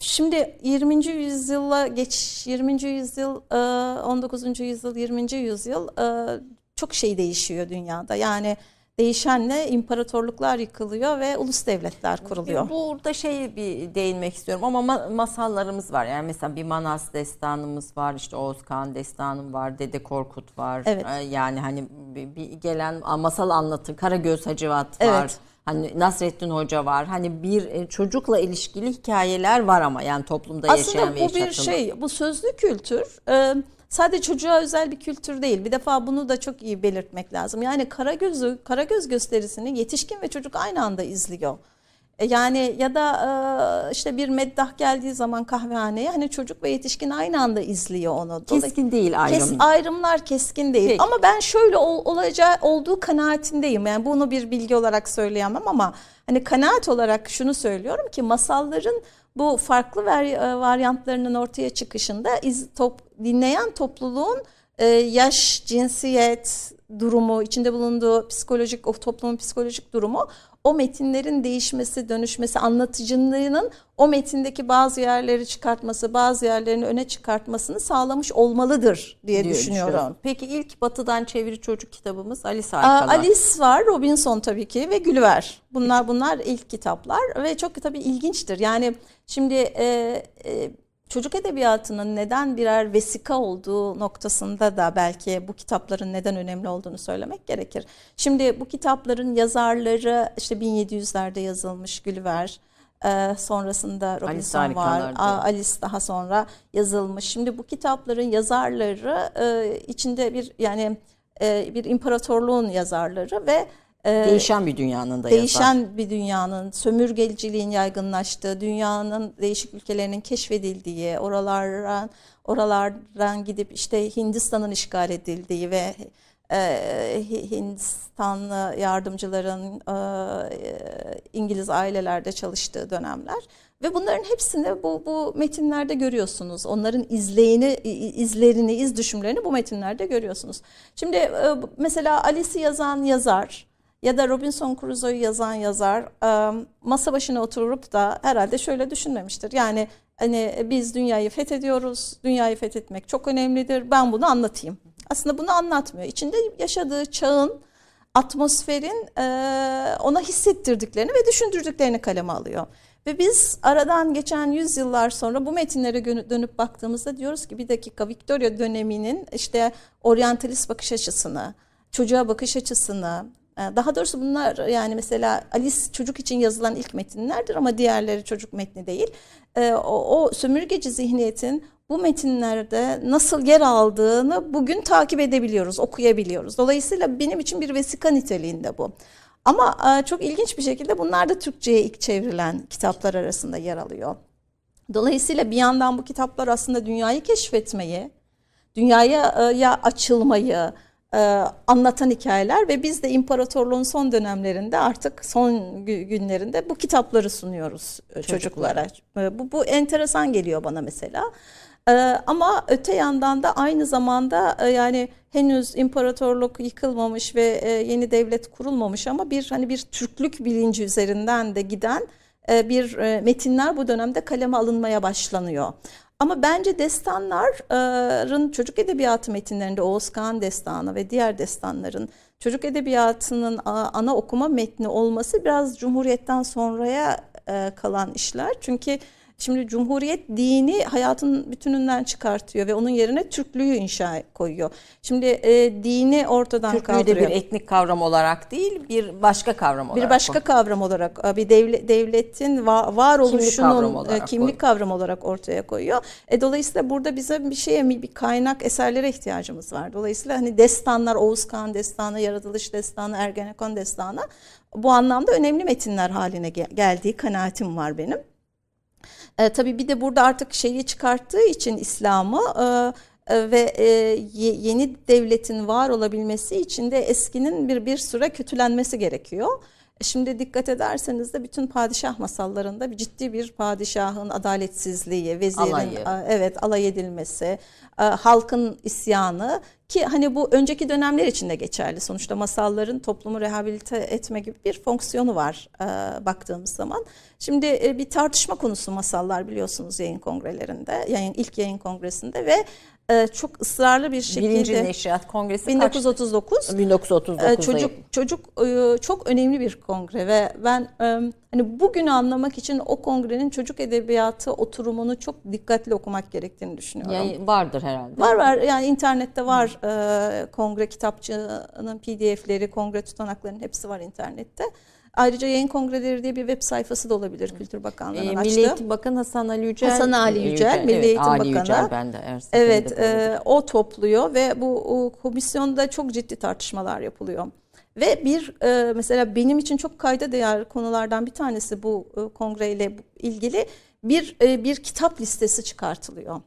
şimdi 20. yüzyıla geç 20. yüzyıl, e, 19. yüzyıl, 20. yüzyıl e, çok şey değişiyor dünyada. Yani değişenle imparatorluklar yıkılıyor ve ulus devletler kuruluyor. Burada şey bir değinmek istiyorum ama ma- masallarımız var. Yani mesela bir Manas destanımız var, işte Oğuz Kağan destanım var, Dede Korkut var. Evet. Ee, Yani hani bir, gelen masal anlatı, Karagöz Hacivat var. Evet. Hani Nasrettin Hoca var. Hani bir e, çocukla ilişkili hikayeler var ama yani toplumda Aslında yaşayan ve bu bir şey, bu sözlü kültür e, sadece çocuğa özel bir kültür değil. Bir defa bunu da çok iyi belirtmek lazım. Yani Karagöz'ü, Karagöz gösterisini yetişkin ve çocuk aynı anda izliyor. E, Yani ya da e, işte bir meddah geldiği zaman kahvehaneye hani çocuk ve yetişkin aynı anda izliyor onu. Keskin değil ayrım. Kes, ayrımlar keskin değil. Peki. Ama ben şöyle ol, olacağı olduğu kanaatindeyim. Yani bunu bir bilgi olarak söyleyemem ama hani kanaat olarak şunu söylüyorum ki masalların bu farklı e, varyantlarının ortaya çıkışında iz, top, dinleyen topluluğun yaş, cinsiyet durumu, içinde bulunduğu psikolojik, o toplumun psikolojik durumu o metinlerin değişmesi, dönüşmesi, anlatıcılığının o metindeki bazı yerleri çıkartması, bazı yerlerini öne çıkartmasını sağlamış olmalıdır diye diye düşünüyorum. düşünüyorum. Peki ilk Batı'dan çeviri çocuk kitabımız Alice Harikalar. Alice var, Robinson tabii ki ve Gülver. Bunlar bunlar ilk kitaplar ve çok tabii ilginçtir. Yani şimdi e, e, çocuk edebiyatının neden birer vesika olduğu noktasında da belki bu kitapların neden önemli olduğunu söylemek gerekir. Şimdi bu kitapların yazarları işte 1700'lerde yazılmış Gülver. e, sonrasında Robinson var. Alice daha sonra yazılmış. Şimdi bu kitapların yazarları e, içinde bir yani e, bir imparatorluğun yazarları ve Değişen bir dünyanın da değişen yazar. bir dünyanın, sömürgeciliğin yaygınlaştığı, dünyanın değişik ülkelerinin keşfedildiği, oralardan oralardan gidip işte Hindistan'ın işgal edildiği ve e, Hi- Hindistanlı yardımcıların e, İngiliz ailelerde çalıştığı dönemler ve bunların hepsini bu bu metinlerde görüyorsunuz. Onların izleyini izlerini, iz düşümlerini bu metinlerde görüyorsunuz. Şimdi e, mesela Alice'i yazan yazar ya da Robinson Crusoe'yu yazan yazar masa başına oturup da herhalde şöyle düşünmemiştir. Yani hani biz dünyayı fethediyoruz, dünyayı fethetmek çok önemlidir. Ben bunu anlatayım. Aslında bunu anlatmıyor. İçinde yaşadığı çağın atmosferin ona hissettirdiklerini ve düşündürdüklerini kaleme alıyor. Ve biz aradan geçen yüzyıllar sonra bu metinlere dönüp baktığımızda diyoruz ki bir dakika Victoria döneminin işte oryantalist bakış açısını, çocuğa bakış açısını, daha doğrusu bunlar yani mesela Alice çocuk için yazılan ilk metinlerdir ama diğerleri çocuk metni değil. E, O, o sömürgeci zihniyetin bu metinlerde nasıl yer aldığını bugün takip edebiliyoruz, okuyabiliyoruz. Dolayısıyla benim için bir vesika niteliğinde bu. Ama e, çok ilginç bir şekilde bunlar da Türkçe'ye ilk çevrilen kitaplar arasında yer alıyor. Dolayısıyla bir yandan bu kitaplar aslında dünyayı keşfetmeyi, dünyaya e, ya açılmayı e, anlatan hikayeler ve biz de imparatorluğun son dönemlerinde artık son gü- günlerinde bu kitapları sunuyoruz e, çocuklara. E, Bu, bu enteresan geliyor bana mesela. E, ama öte yandan da aynı zamanda e, yani henüz imparatorluk yıkılmamış ve e, yeni devlet kurulmamış ama bir hani bir Türklük bilinci üzerinden de giden bir metinler bu dönemde kaleme alınmaya başlanıyor. Ama bence destanların çocuk edebiyatı metinlerinde Oğuz Kağan destanı ve diğer destanların çocuk edebiyatının ana okuma metni olması biraz Cumhuriyet'ten sonraya e, kalan işler. Çünkü şimdi Cumhuriyet dini hayatın bütününden çıkartıyor ve onun yerine Türklüğü inşa koyuyor. Şimdi e, dini ortadan Türklüğü de kaldırıyor. bir etnik kavram olarak değil, bir başka kavram olarak. Bir başka kavram olarak e, bir devlet, devletin va- varoluşunun kavramı e, olarak kimlik kavramı olarak ortaya koyuyor. E, dolayısıyla burada bize bir şeye bir kaynak eserlere ihtiyacımız var. Dolayısıyla hani destanlar Oğuz Kağan destanı, Yaratılış destanı, Ergenekon destanı bu anlamda önemli metinler haline gel- geldiği kanaatim var benim. E, tabii bir de burada artık şeyi çıkarttığı için İslam'ı e, e, ve e, ye- yeni devletin var olabilmesi için de eskinin bir bir süre kötülenmesi gerekiyor. Şimdi dikkat ederseniz de bütün padişah masallarında bir ciddi bir padişahın adaletsizliği, vezirin Alayı. evet alay edilmesi, halkın isyanı ki hani bu önceki dönemler için de geçerli. Sonuçta masalların toplumu rehabilite etme gibi bir fonksiyonu var baktığımız zaman. Şimdi e, bir tartışma konusu masallar biliyorsunuz yayın kongrelerinde, yayın ilk yayın kongresinde ve çok ısrarlı bir şekilde Birinci Neşriyat Kongresi 1939 kaç? 1939'da ee, çocuk çocuk e, çok önemli bir kongre ve ben e, hani bugünü anlamak için o kongrenin çocuk edebiyatı oturumunu çok dikkatli okumak gerektiğini düşünüyorum. Yayın- vardır herhalde. Var var yani internette var e, kongre kitapçığının pdf'leri, kongre tutanaklarının hepsi var internette. Ayrıca yayın kongreleri diye bir web sayfası da olabilir Kültür Bakanlığı'nın Ee, açtığı. Milli Eğitim Bakanı Hasan Ali Yücel. Hasan Ali Yücel, Milli evet, Eğitim Ali Bakanı. Yücel ben de her Evet, e, o topluyor ve bu o, komisyonda çok ciddi tartışmalar yapılıyor. Ve bir e, mesela benim için çok kayda değer konulardan bir tanesi bu e, kongreyle ilgili bir e, bir kitap listesi çıkartılıyor.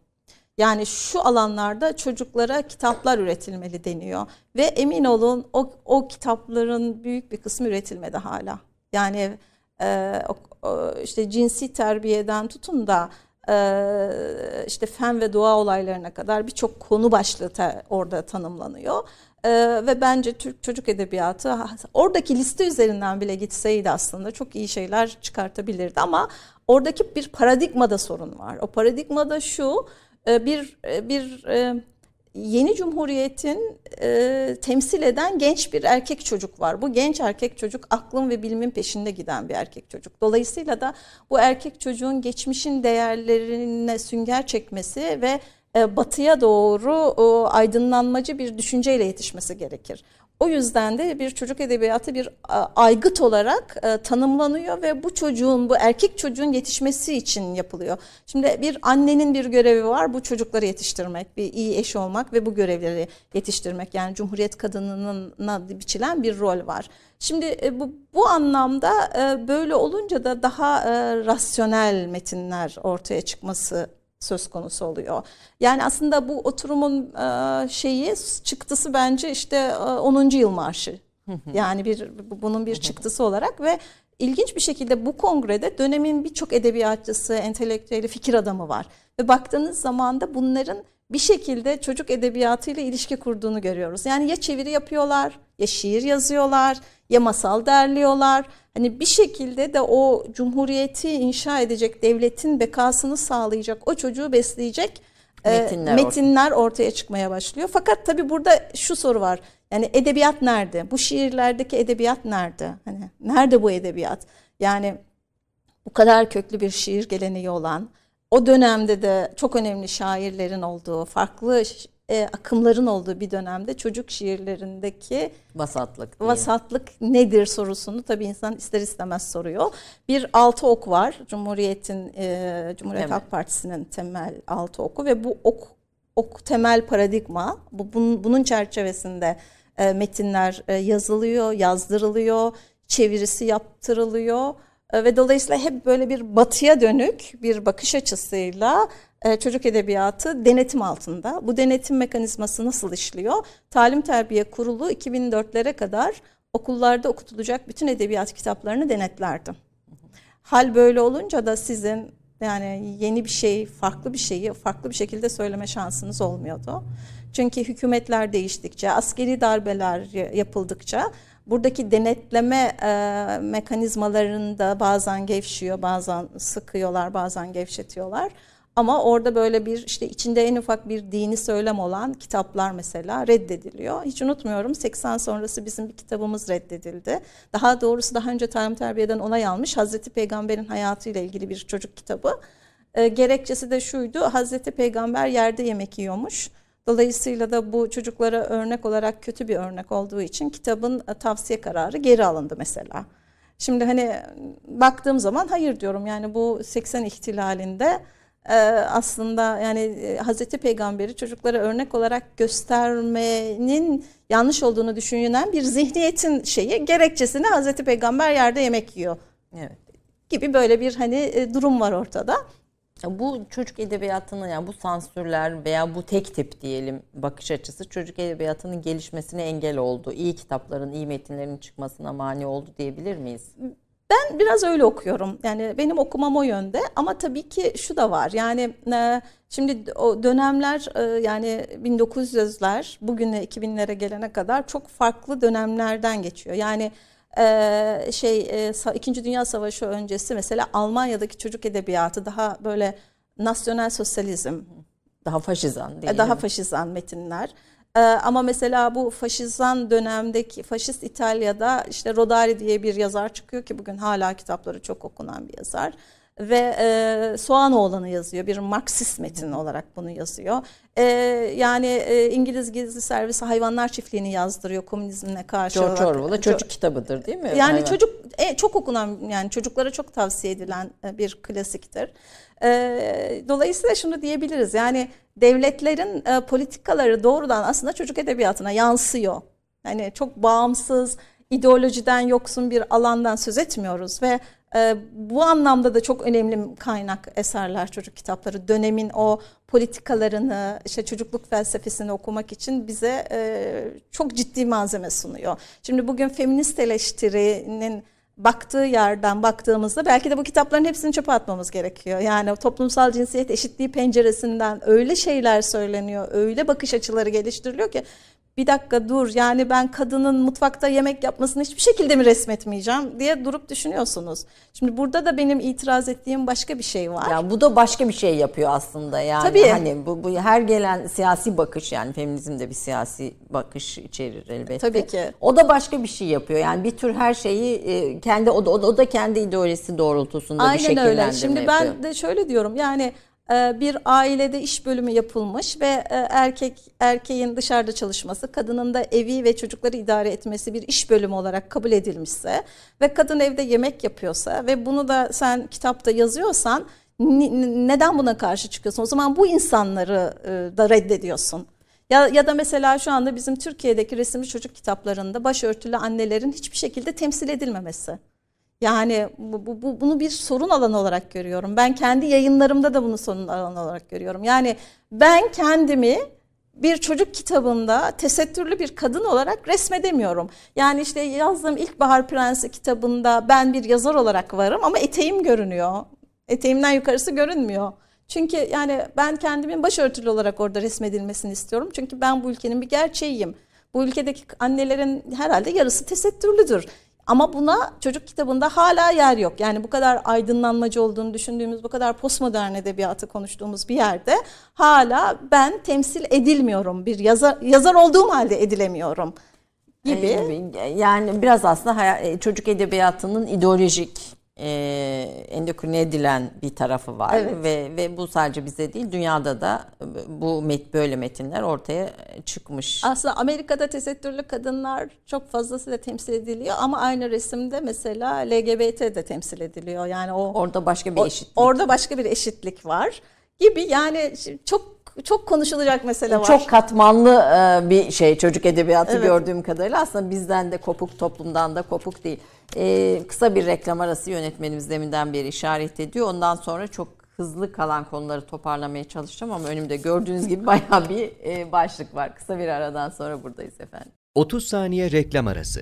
Yani şu alanlarda çocuklara kitaplar üretilmeli deniyor ve emin olun o, o kitapların büyük bir kısmı üretilmedi hala. Yani e, o- işte cinsi terbiyeden tutun da e, işte fen ve doğa olaylarına kadar birçok konu başlığı te- orada tanımlanıyor. E, ve bence Türk çocuk edebiyatı oradaki liste üzerinden bile gitseydi aslında çok iyi şeyler çıkartabilirdi ama oradaki bir paradigmada sorun var. O paradigmada şu bir e, bir e, yeni cumhuriyetin e, temsil eden genç bir erkek çocuk var. Bu genç erkek çocuk aklın ve bilimin peşinde giden bir erkek çocuk. Dolayısıyla da bu erkek çocuğun geçmişin değerlerine sünger çekmesi ve e, batıya doğru aydınlanmacı bir düşünceyle yetişmesi gerekir. O yüzden de bir çocuk edebiyatı bir aygıt olarak e, tanımlanıyor ve bu çocuğun, bu erkek çocuğun yetişmesi için yapılıyor. Şimdi bir annenin bir görevi var, bu çocukları yetiştirmek, bir iyi eş olmak ve bu görevleri yetiştirmek. Yani Cumhuriyet kadınına biçilen bir rol var. Şimdi e, bu, bu anlamda e, böyle olunca da daha rasyonel metinler ortaya çıkması söz konusu oluyor. Yani aslında bu oturumun e, şeyi çıktısı bence işte e, 10. yıl marşı. Yani bir bu- bunun bir çıktısı olarak ve ilginç bir şekilde bu kongrede dönemin birçok edebiyatçısı, entelektüeli, fikir adamı var. Ve baktığınız zaman da bunların bir şekilde çocuk edebiyatıyla ilişki kurduğunu görüyoruz. Yani ya çeviri yapıyorlar, ya şiir yazıyorlar, ya masal derliyorlar. Hani bir şekilde de o cumhuriyeti inşa edecek, devletin bekasını sağlayacak, o çocuğu besleyecek e, Metinler metinler ortaya çıkmaya başlıyor. Fakat tabii burada şu soru var. Yani edebiyat nerede? Bu şiirlerdeki edebiyat nerede? Hani nerede bu edebiyat? Yani bu kadar köklü bir şiir geleneği olan, o dönemde de çok önemli şairlerin olduğu, farklı e, akımların olduğu bir dönemde çocuk şiirlerindeki vasatlık. diye. vasatlık nedir sorusunu tabii insan ister istemez soruyor. Bir altı ok var. Cumhuriyet'in e, Cumhuriyet Temel. Halk Partisi'nin temel altı oku ve bu ok ok temel paradigma bu bunun, bunun çerçevesinde e, metinler e, yazılıyor, yazdırılıyor, çevirisi yaptırılıyor E, ve dolayısıyla hep böyle bir batıya dönük bir bakış açısıyla çocuk edebiyatı denetim altında. Bu denetim mekanizması nasıl işliyor? Talim Terbiye Kurulu 2004'lere kadar okullarda okutulacak bütün edebiyat kitaplarını denetlerdi. Hal böyle olunca da sizin yani yeni bir şey, farklı bir şeyi farklı bir şekilde söyleme şansınız olmuyordu. Çünkü hükümetler değiştikçe, askeri darbeler yapıldıkça buradaki denetleme e, mekanizmalarında bazen gevşiyor, bazen sıkıyorlar, bazen gevşetiyorlar. Ama orada böyle bir işte içinde en ufak bir dini söylem olan kitaplar mesela reddediliyor. Hiç unutmuyorum 80 sonrası bizim bir kitabımız reddedildi. Daha doğrusu daha önce Talim Terbiye'den onay almış Hazreti Peygamber'in hayatıyla ilgili bir çocuk kitabı. E, gerekçesi de şuydu Hazreti Peygamber yerde yemek yiyormuş. Dolayısıyla da bu çocuklara örnek olarak kötü bir örnek olduğu için kitabın e, tavsiye kararı geri alındı mesela. Şimdi hani baktığım zaman hayır diyorum yani bu 80 ihtilalinde aslında yani e, Hazreti Peygamber'i çocuklara örnek olarak göstermenin yanlış olduğunu düşünülen bir zihniyetin şeyi gerekçesini Hazreti Peygamber yerde yemek yiyor Evet. gibi böyle bir hani e, durum var ortada. Bu çocuk edebiyatının yani bu sansürler veya bu tek tip diyelim bakış açısı çocuk edebiyatının gelişmesine engel oldu. İyi kitapların, iyi metinlerin çıkmasına mani oldu diyebilir miyiz? Ben biraz öyle okuyorum. Yani benim okumam o yönde ama tabii ki şu da var. Yani e, şimdi o dönemler e, yani 1900'ler bugüne 2000'lere gelene kadar çok farklı dönemlerden geçiyor. Yani e, şey İkinci Dünya Savaşı öncesi mesela Almanya'daki çocuk edebiyatı daha böyle nasyonel sosyalizm daha faşizan değil Daha faşizan metinler. Ee, ama mesela bu faşizan dönemdeki faşist İtalya'da işte Rodari diye bir yazar çıkıyor ki bugün hala kitapları çok okunan bir yazar ve e, Soğanoğlan'ı yazıyor. Bir Marksist metin olarak bunu yazıyor. E, yani e, İngiliz Gizli Servisi Hayvanlar Çiftliği'ni yazdırıyor komünizmine karşı. George Orwell'a çocuk kitabıdır değil mi? Yani Hayvan. çocuk e, çok okunan yani çocuklara çok tavsiye edilen e, bir klasiktir. E, dolayısıyla şunu diyebiliriz yani devletlerin e, politikaları doğrudan aslında çocuk edebiyatına yansıyor. Yani çok bağımsız, ideolojiden yoksun bir alandan söz etmiyoruz ve e, bu anlamda da çok önemli kaynak eserler çocuk kitapları. Dönemin o politikalarını, işte çocukluk felsefesini okumak için bize e, çok ciddi malzeme sunuyor. Şimdi bugün feminist eleştirinin baktığı yerden baktığımızda belki de bu kitapların hepsini çöpe atmamız gerekiyor. Yani toplumsal cinsiyet eşitliği penceresinden öyle şeyler söyleniyor, öyle bakış açıları geliştiriliyor ki bir dakika dur yani ben kadının mutfakta yemek yapmasını hiçbir şekilde mi resmetmeyeceğim diye durup düşünüyorsunuz. Şimdi burada da benim itiraz ettiğim başka bir şey var. Yani bu da başka bir şey yapıyor aslında yani. Tabii. Hani bu, bu her gelen siyasi bakış yani feminizm de bir siyasi bakış içerir elbette. Tabii ki. O da başka bir şey yapıyor. Yani bir tür her şeyi e, kendi o da, o da kendi ideolojisi doğrultusunda Aynen bir şekillendirme öyle. Şimdi yapıyor. ben de şöyle diyorum yani bir ailede iş bölümü yapılmış ve e, erkek erkeğin dışarıda çalışması, kadının da evi ve çocukları idare etmesi bir iş bölümü olarak kabul edilmişse ve kadın evde yemek yapıyorsa ve bunu da sen kitapta yazıyorsan neden buna karşı çıkıyorsun? O zaman bu insanları e, da reddediyorsun. Ya, ya da mesela şu anda bizim Türkiye'deki resimli çocuk kitaplarında başörtülü annelerin hiçbir şekilde temsil edilmemesi. Yani bu, bu, bunu bir sorun alanı olarak görüyorum. Ben kendi yayınlarımda da bunu sorun alanı olarak görüyorum. Yani ben kendimi bir çocuk kitabında tesettürlü bir kadın olarak resmedemiyorum. Yani işte yazdığım İlkbahar Prensi kitabında ben bir yazar olarak varım ama eteğim görünüyor. Eteğimden yukarısı görünmüyor. Çünkü yani ben kendimin başörtülü olarak orada resmedilmesini istiyorum. Çünkü ben bu ülkenin bir gerçeğiyim. Bu ülkedeki annelerin herhalde yarısı tesettürlüdür. Ama buna çocuk kitabında hala yer yok. Yani bu kadar aydınlanmacı olduğunu düşündüğümüz, bu kadar postmodern edebiyatı konuştuğumuz bir yerde hala ben temsil edilmiyorum. Bir yazar, yazar olduğum halde edilemiyorum gibi. Yani biraz aslında çocuk edebiyatının ideolojik e, endokrine edilen bir tarafı var evet. ve ve bu sadece bize değil dünyada da bu met böyle metinler ortaya çıkmış. Aslında Amerika'da tesettürlü kadınlar çok fazlasıyla temsil ediliyor ama aynı resimde mesela LGBT de temsil ediliyor. Yani o orada başka bir eşitlik. Orada başka bir eşitlik var gibi yani çok çok konuşulacak mesele var. Çok katmanlı e, bir şey çocuk edebiyatı evet. gördüğüm kadarıyla aslında bizden de kopuk toplumdan da kopuk değil. Ee, kısa bir reklam arası yönetmenimiz deminden beri işaret ediyor. Ondan sonra çok hızlı kalan konuları toparlamaya çalışacağım ama önümde gördüğünüz gibi bayağı bir e, başlık var. Kısa bir aradan sonra buradayız efendim. 30 saniye reklam arası.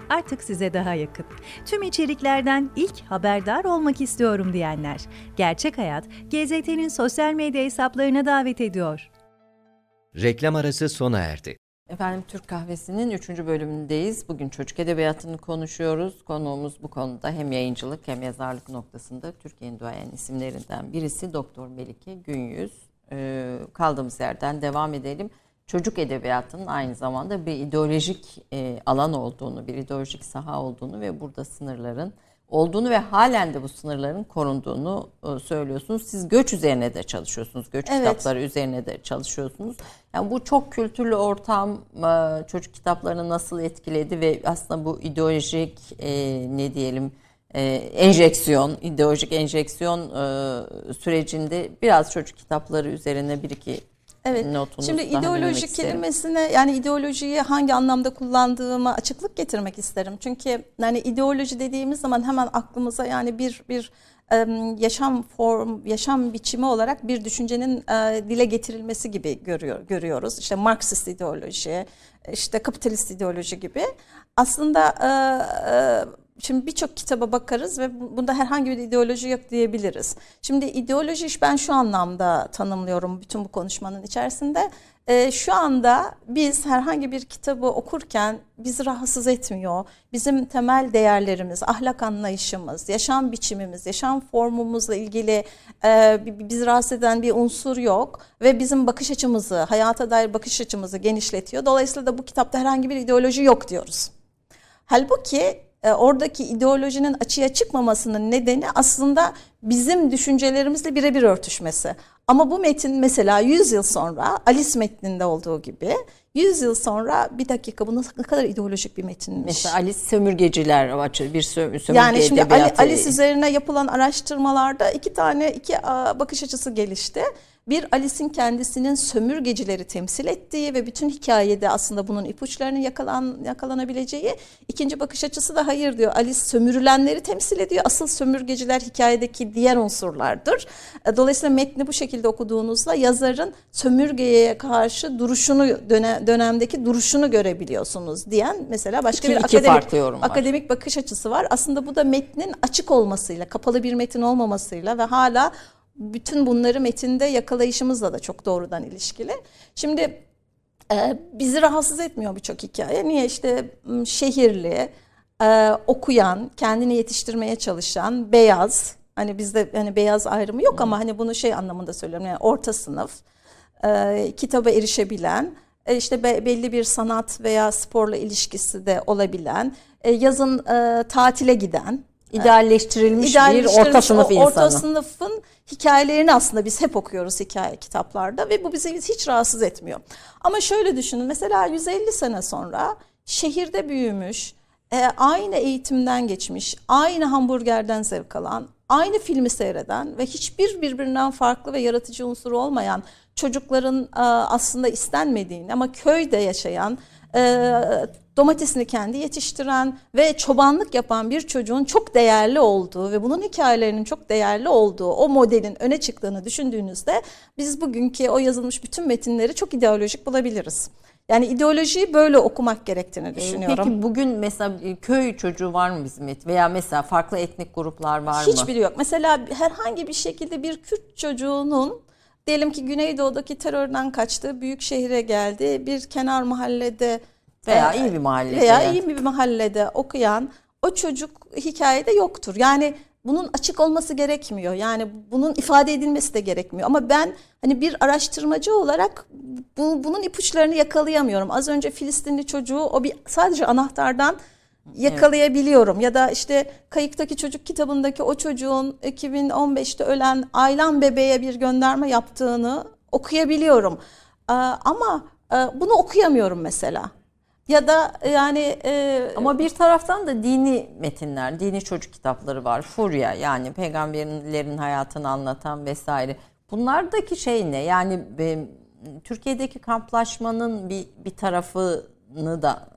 artık size daha yakın. Tüm içeriklerden ilk haberdar olmak istiyorum diyenler. Gerçek Hayat, GZT'nin sosyal medya hesaplarına davet ediyor. Reklam arası sona erdi. Efendim Türk Kahvesi'nin 3. bölümündeyiz. Bugün çocuk edebiyatını konuşuyoruz. Konuğumuz bu konuda hem yayıncılık hem yazarlık noktasında Türkiye'nin duayen isimlerinden birisi Doktor Melike Günyüz. Ee, kaldığımız yerden devam edelim çocuk edebiyatının aynı zamanda bir ideolojik e, alan olduğunu, bir ideolojik saha olduğunu ve burada sınırların olduğunu ve halen de bu sınırların korunduğunu e, söylüyorsunuz. Siz göç üzerine de çalışıyorsunuz. Göç Evet. kitapları üzerine de çalışıyorsunuz. Yani bu çok kültürlü ortam e, çocuk kitaplarını nasıl etkiledi ve aslında bu ideolojik e, ne diyelim e, enjeksiyon, ideolojik enjeksiyon e, sürecinde biraz çocuk kitapları üzerine bir iki Evet. notunuz Şimdi ideoloji isterim. kelimesine yani ideolojiyi hangi anlamda kullandığıma açıklık getirmek isterim. Çünkü yani ideoloji dediğimiz zaman hemen aklımıza yani bir bir yaşam form, yaşam biçimi olarak bir düşüncenin dile getirilmesi gibi görüyor görüyoruz. İşte Marksist ideoloji, işte kapitalist ideoloji gibi. Aslında Şimdi birçok kitaba bakarız ve bu- bunda herhangi bir ideoloji yok diyebiliriz. Şimdi ideoloji iş ben şu anlamda tanımlıyorum bütün bu konuşmanın içerisinde. Ee, şu anda biz herhangi bir kitabı okurken bizi rahatsız etmiyor. Bizim temel değerlerimiz, ahlak anlayışımız, yaşam biçimimiz, yaşam formumuzla ilgili e, bi- bizi rahatsız eden bir unsur yok. Ve bizim bakış açımızı, hayata dair bakış açımızı genişletiyor. Dolayısıyla da bu kitapta herhangi bir ideoloji yok diyoruz. Halbuki e, oradaki ideolojinin açığa çıkmamasının nedeni aslında bizim düşüncelerimizle birebir örtüşmesi. Ama bu metin mesela 100 yıl sonra Alice metninde olduğu gibi 100 yıl sonra bir dakika bu nasıl- ne kadar ideolojik bir metinmiş. Mesela Alice Sömürgeciler açı bir sö- sömürge Yani şimdi Ali. Alice üzerine yapılan araştırmalarda iki tane iki bakış açısı gelişti. Bir Alice'in kendisinin sömürgecileri temsil ettiği ve bütün hikayede aslında bunun ipuçlarının yakalan, yakalanabileceği. İkinci bakış açısı da hayır diyor. Alice sömürülenleri temsil ediyor. Asıl sömürgeciler hikayedeki diğer unsurlardır. Dolayısıyla metni bu şekilde okuduğunuzda yazarın sömürgeye karşı duruşunu döne- dönemdeki duruşunu görebiliyorsunuz diyen mesela başka İki- bir iki akademik akademik bakış açısı var. Aslında bu da metnin açık olmasıyla, kapalı bir metin olmamasıyla ve hala bütün bunları metinde yakalayışımızla da çok doğrudan ilişkili. Şimdi e, bizi rahatsız etmiyor birçok hikaye. Niye işte şehirli, e, okuyan, kendini yetiştirmeye çalışan, beyaz. Hani bizde hani beyaz ayrımı yok ama hani bunu şey anlamında söylüyorum. Yani orta sınıf, e, kitaba erişebilen, e, işte be- belli bir sanat veya sporla ilişkisi de olabilen, e, yazın e, tatile giden, idealleştirilmiş, bir İdealleştirilmiş orta sınıf insanı. Orta sınıfın hikayelerini aslında biz hep okuyoruz hikaye kitaplarda ve bu bizi hiç rahatsız etmiyor. Ama şöyle düşünün mesela 150 sene sonra şehirde büyümüş, e, aynı eğitimden geçmiş, aynı hamburgerden zevk alan, aynı filmi seyreden ve hiçbir birbirinden farklı ve yaratıcı unsuru olmayan çocukların e, aslında istenmediğini ama köyde yaşayan e, domatesini kendi yetiştiren ve çobanlık yapan bir çocuğun çok değerli olduğu ve bunun hikayelerinin çok değerli olduğu o modelin öne çıktığını düşündüğünüzde biz bugünkü o yazılmış bütün metinleri çok ideolojik bulabiliriz. Yani ideolojiyi böyle okumak gerektiğini düşünüyorum. Peki bugün mesela e, köy çocuğu var mı bizim et veya mesela farklı etnik gruplar var mı? Hiçbiri yok. Mesela herhangi bir şekilde bir Kürt çocuğunun diyelim ki Güneydoğu'daki terörden kaçtı, büyük şehire geldi, bir kenar mahallede Veya iyi bir mahallede. veya iyi bir mahallede okuyan o çocuk hikayede yoktur. Yani bunun açık olması gerekmiyor. Yani bunun ifade edilmesi de gerekmiyor. Ama ben hani bir araştırmacı olarak bu, bunun ipuçlarını yakalayamıyorum. Az önce Filistinli çocuğu o bir sadece anahtardan yakalayabiliyorum. Ya da işte Kayıktaki Çocuk kitabındaki o çocuğun 2015'te ölen Aylan bebeğe bir gönderme yaptığını okuyabiliyorum. Ama bunu okuyamıyorum mesela. Ya da yani e, Ama bir taraftan da dini metinler, dini çocuk kitapları var. Furya yani peygamberlerin hayatını anlatan vesaire. Bunlardaki şey ne? Yani e, Türkiye'deki kamplaşmanın bir bir tarafını da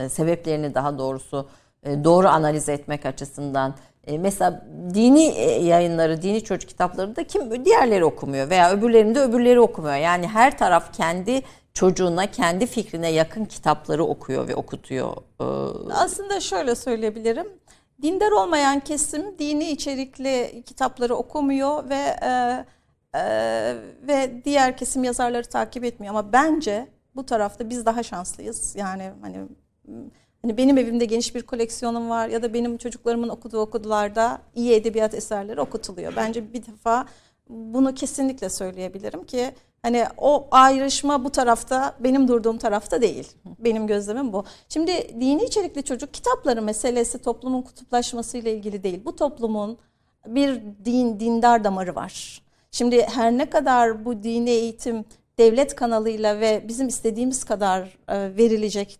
e, sebeplerini daha doğrusu e, doğru analiz etmek açısından e, mesela dini e, yayınları, dini çocuk kitapları da kim diğerleri okumuyor veya öbürlerinde öbürleri okumuyor. Yani her taraf kendi çocuğuna, kendi fikrine yakın kitapları okuyor ve okutuyor. Ee, Aslında şöyle söyleyebilirim. Dindar olmayan kesim dini içerikli kitapları okumuyor ve e, e, ve diğer kesim yazarları takip etmiyor. Ama bence bu tarafta biz daha şanslıyız. Yani hani hani benim evimde geniş bir koleksiyonum var ya da benim çocuklarımın okuduğu okullarda iyi edebiyat eserleri okutuluyor. Bence bir defa bunu kesinlikle söyleyebilirim ki Hani o ayrışma bu tarafta benim durduğum tarafta değil. Benim gözlemim bu. Şimdi dini içerikli çocuk kitapları meselesi toplumun kutuplaşmasıyla ilgili değil. Bu toplumun bir din dindar damarı var. Şimdi her ne kadar bu dini eğitim devlet kanalıyla ve bizim istediğimiz kadar e, verilecek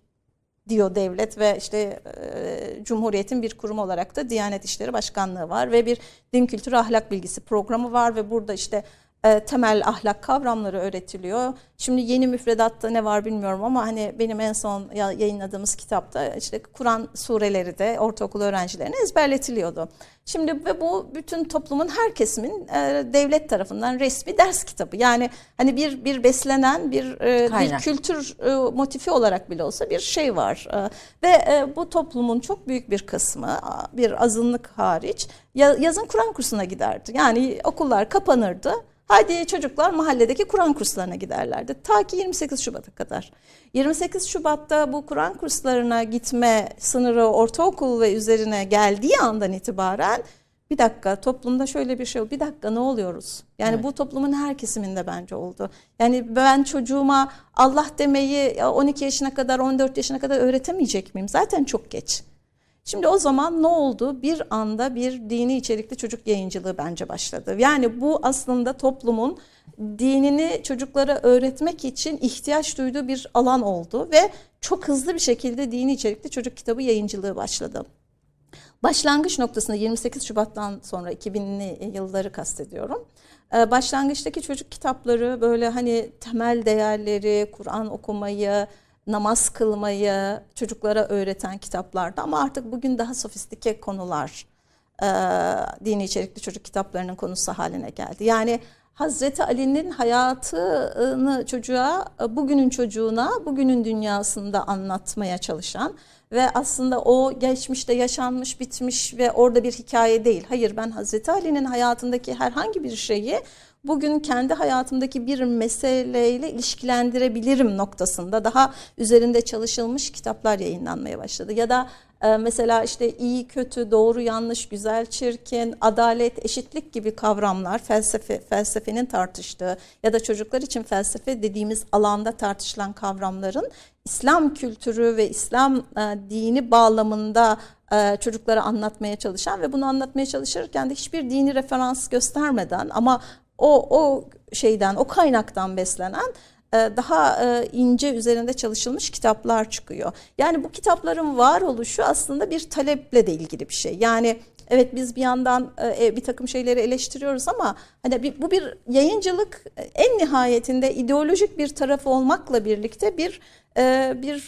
diyor devlet ve işte e, Cumhuriyet'in bir kurum olarak da Diyanet İşleri Başkanlığı var ve bir din kültürü ahlak bilgisi programı var ve burada işte e, temel ahlak kavramları öğretiliyor. Şimdi yeni müfredatta ne var bilmiyorum ama hani benim en son yayınladığımız kitapta işte Kur'an sureleri de ortaokul öğrencilerine ezberletiliyordu. Şimdi ve bu bütün toplumun her kesimin e, devlet tarafından resmi ders kitabı. Yani hani bir bir beslenen bir e, bir kültür e, motifi olarak bile olsa bir şey var. E, ve e, bu toplumun çok büyük bir kısmı bir azınlık hariç yazın Kur'an kursuna giderdi. Yani okullar kapanırdı Hadi çocuklar mahalledeki Kur'an kurslarına giderlerdi. Ta ki 28 Şubat'a kadar. 28 Şubat'ta bu Kur'an kurslarına gitme sınırı ortaokul ve üzerine geldiği andan itibaren bir dakika toplumda şöyle bir şey oldu. Bir dakika ne oluyoruz? Yani evet. bu toplumun her kesiminde bence oldu. Yani ben çocuğuma Allah demeyi 12 yaşına kadar 14 yaşına kadar öğretemeyecek miyim? Zaten çok geç. Şimdi o zaman ne oldu? Bir anda bir dini içerikli çocuk yayıncılığı bence başladı. Yani bu aslında toplumun dinini çocuklara öğretmek için ihtiyaç duyduğu bir alan oldu ve çok hızlı bir şekilde dini içerikli çocuk kitabı yayıncılığı başladı. Başlangıç noktasında 28 Şubat'tan sonra 2000'li yılları kastediyorum. Ee, başlangıçtaki çocuk kitapları böyle hani temel değerleri, Kur'an okumayı, namaz kılmayı çocuklara öğreten kitaplardı ama artık bugün daha sofistike konular e, dini içerikli çocuk kitaplarının konusu haline geldi. Yani Hazreti Ali'nin hayatını çocuğa, bugünün çocuğuna, bugünün dünyasında anlatmaya çalışan ve aslında o geçmişte yaşanmış, bitmiş ve orada bir hikaye değil. Hayır ben Hazreti Ali'nin hayatındaki herhangi bir şeyi bugün kendi hayatımdaki bir meseleyle ilişkilendirebilirim noktasında daha üzerinde çalışılmış kitaplar yayınlanmaya başladı. Ya da e, mesela işte iyi, kötü, doğru, yanlış, güzel, çirkin, adalet, eşitlik gibi kavramlar felsefe felsefenin tartıştığı ya da çocuklar için felsefe dediğimiz alanda tartışılan kavramların İslam kültürü ve İslam e, dini bağlamında e, çocuklara anlatmaya çalışan ve bunu anlatmaya çalışırken de hiçbir dini referans göstermeden ama o o şeyden o kaynaktan beslenen e, daha e, ince üzerinde çalışılmış kitaplar çıkıyor. Yani bu kitapların varoluşu aslında bir taleple de ilgili bir şey. Yani evet biz bir yandan e, bir takım şeyleri eleştiriyoruz ama hani bu bir yayıncılık en nihayetinde ideolojik bir tarafı olmakla birlikte bir bir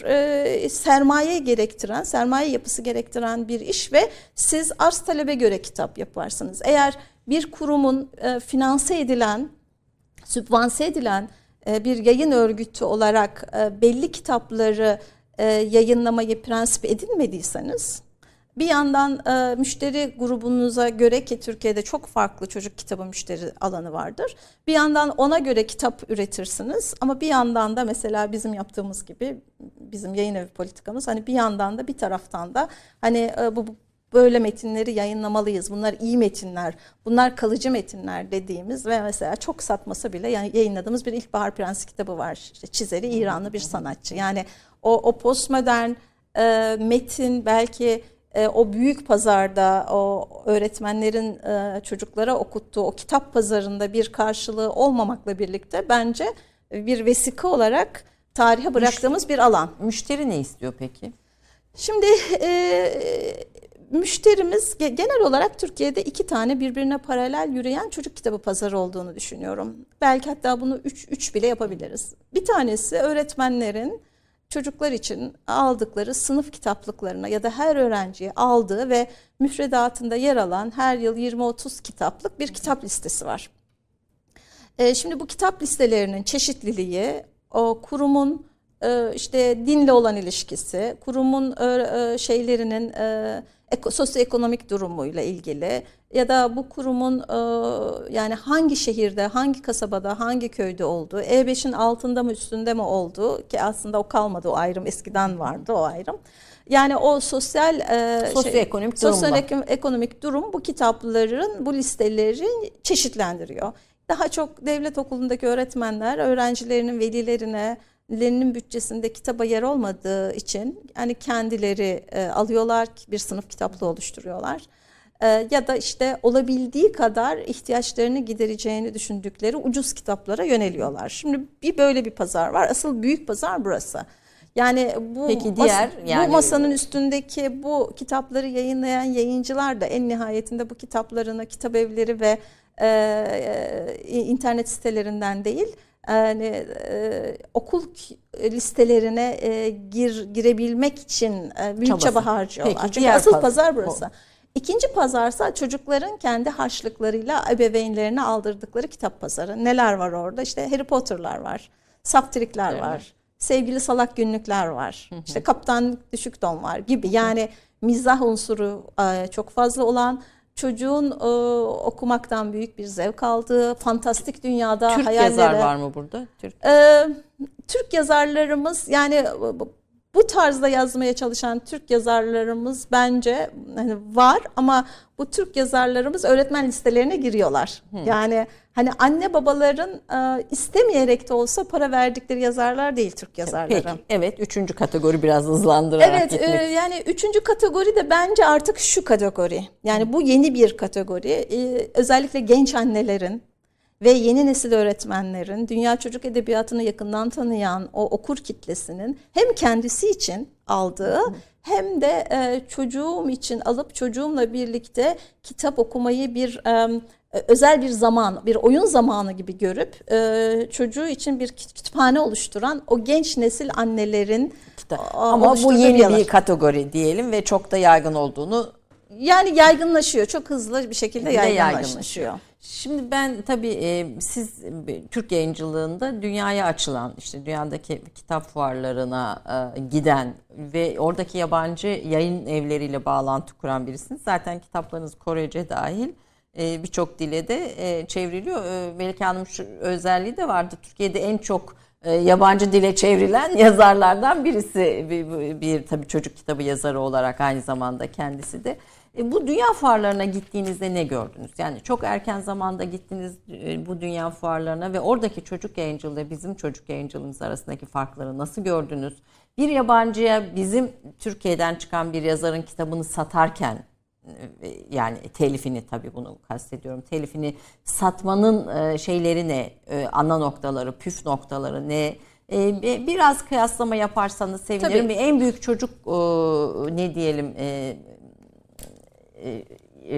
sermaye gerektiren, sermaye yapısı gerektiren bir iş ve siz arz talebe göre kitap yaparsınız. Eğer bir kurumun e, finanse edilen, sübvanse edilen e, bir yayın örgütü olarak e, belli kitapları e, yayınlamayı prensip edinmediyseniz bir yandan e, müşteri grubunuza göre ki Türkiye'de çok farklı çocuk kitabı müşteri alanı vardır. Bir yandan ona göre kitap üretirsiniz ama bir yandan da mesela bizim yaptığımız gibi bizim yayın evi politikamız hani bir yandan da bir taraftan da hani e, bu böyle metinleri yayınlamalıyız. Bunlar iyi metinler, bunlar kalıcı metinler dediğimiz ve mesela çok satmasa bile yayınladığımız bir İlkbahar Prensi kitabı var. İşte çizeri İranlı bir sanatçı. Yani o, o postmodern e, metin belki e, o büyük pazarda o öğretmenlerin e, çocuklara okuttuğu o kitap pazarında bir karşılığı olmamakla birlikte bence bir vesika olarak tarihe bıraktığımız müşteri, bir alan. Müşteri ne istiyor peki? Şimdi e, müşterimiz genel olarak Türkiye'de iki tane birbirine paralel yürüyen çocuk kitabı pazarı olduğunu düşünüyorum. Belki hatta bunu üç, üç bile yapabiliriz. Bir tanesi öğretmenlerin çocuklar için aldıkları sınıf kitaplıklarına ya da her öğrenciye aldığı ve müfredatında yer alan her yıl 20-30 kitaplık bir kitap listesi var. Ee, şimdi bu kitap listelerinin çeşitliliği o kurumun e, işte dinle olan ilişkisi, kurumun şeylerinin e, sosyoekonomik durumuyla ilgili ya da bu kurumun e, yani hangi şehirde, hangi kasabada, hangi köyde olduğu, E5'in altında mı üstünde mi olduğu ki aslında o kalmadı o ayrım eskiden vardı o ayrım. Yani o sosyal e, sosyoekonomik şey, sosyoekonomik durum bu kitapların bu listeleri çeşitlendiriyor. daha çok devlet okulundaki öğretmenler öğrencilerinin velilerine lerinin bütçesinde kitaba yer olmadığı için yani kendileri e, alıyorlar bir sınıf kitaplığı oluşturuyorlar. E, ya da işte olabildiği kadar ihtiyaçlarını gidereceğini düşündükleri ucuz kitaplara yöneliyorlar. Şimdi bir böyle bir pazar var. Asıl büyük pazar burası. Yani bu Peki diğer mas- yani bu masanın üstündeki bu kitapları yayınlayan yayıncılar da en nihayetinde bu kitaplarını kitap evleri ve e, e, internet sitelerinden değil yani e, okul listelerine e, gir girebilmek için e, büyük Çabası. çaba harcıyorlar. Peki, Çünkü asıl paz- pazar burası. İkinci pazarsa çocukların kendi harçlıklarıyla ebeveynlerine aldırdıkları kitap pazarı. Neler var orada? İşte Harry Potter'lar var, Saptrikler var, Sevgili Salak Günlükler var, işte Kaptan Düşük Don var gibi. Yani mizah unsuru e, çok fazla olan çocuğun e, okumaktan büyük bir zevk aldığı, fantastik dünyada Türk hayallere... yazar var mı burada? Türk. Ee, Türk yazarlarımız yani bu- tarzda yazmaya çalışan Türk yazarlarımız bence hani var ama bu Türk yazarlarımız öğretmen listelerine giriyorlar. Yani hani anne babaların e, istemeyerek de olsa para verdikleri yazarlar değil Türk yazarları. Peki evet üçüncü kategori biraz hızlandırarak Evet e, gitmek yani üçüncü kategori de bence artık şu kategori. Yani bu yeni bir kategori. E, özellikle genç annelerin ve yeni nesil öğretmenlerin dünya çocuk edebiyatını yakından tanıyan o okur kitlesinin hem kendisi için aldığı hem de e, çocuğum için alıp çocuğumla birlikte kitap okumayı bir e, özel bir zaman, bir oyun zamanı gibi görüp e, çocuğu için bir kütüphane oluşturan o genç nesil annelerin Ama bu yeni yalan. bir kategori diyelim ve çok da yaygın olduğunu yani yaygınlaşıyor. Çok hızlı bir şekilde de yaygınlaşıyor. Şimdi ben tabii e, siz Türk yayıncılığında dünyaya açılan işte dünyadaki kitap fuarlarına e, giden ve oradaki yabancı yayın evleriyle bağlantı kuran birisiniz. Zaten kitaplarınız Korece dahil e, birçok dile de e, çevriliyor. E, Melike Hanım şu özelliği de vardı. Türkiye'de en çok yabancı dile çevrilen yazarlardan birisi. Bir, bir, bir tabii çocuk kitabı yazarı olarak aynı zamanda kendisi de. E, bu dünya fuarlarına gittiğinizde ne gördünüz? Yani çok erken zamanda gittiniz e, bu dünya fuarlarına ve oradaki çocuk yayıncılığı bizim çocuk yayıncılığımız arasındaki farkları nasıl gördünüz? Bir yabancıya bizim Türkiye'den çıkan bir yazarın kitabını satarken e, yani telifini tabii bunu kastediyorum. Telifini satmanın e, şeyleri ne? E, Ana noktaları, püf noktaları ne? E, bi- Biraz kıyaslama yaparsanız sevinirim. Tabii. En büyük çocuk ne diyelim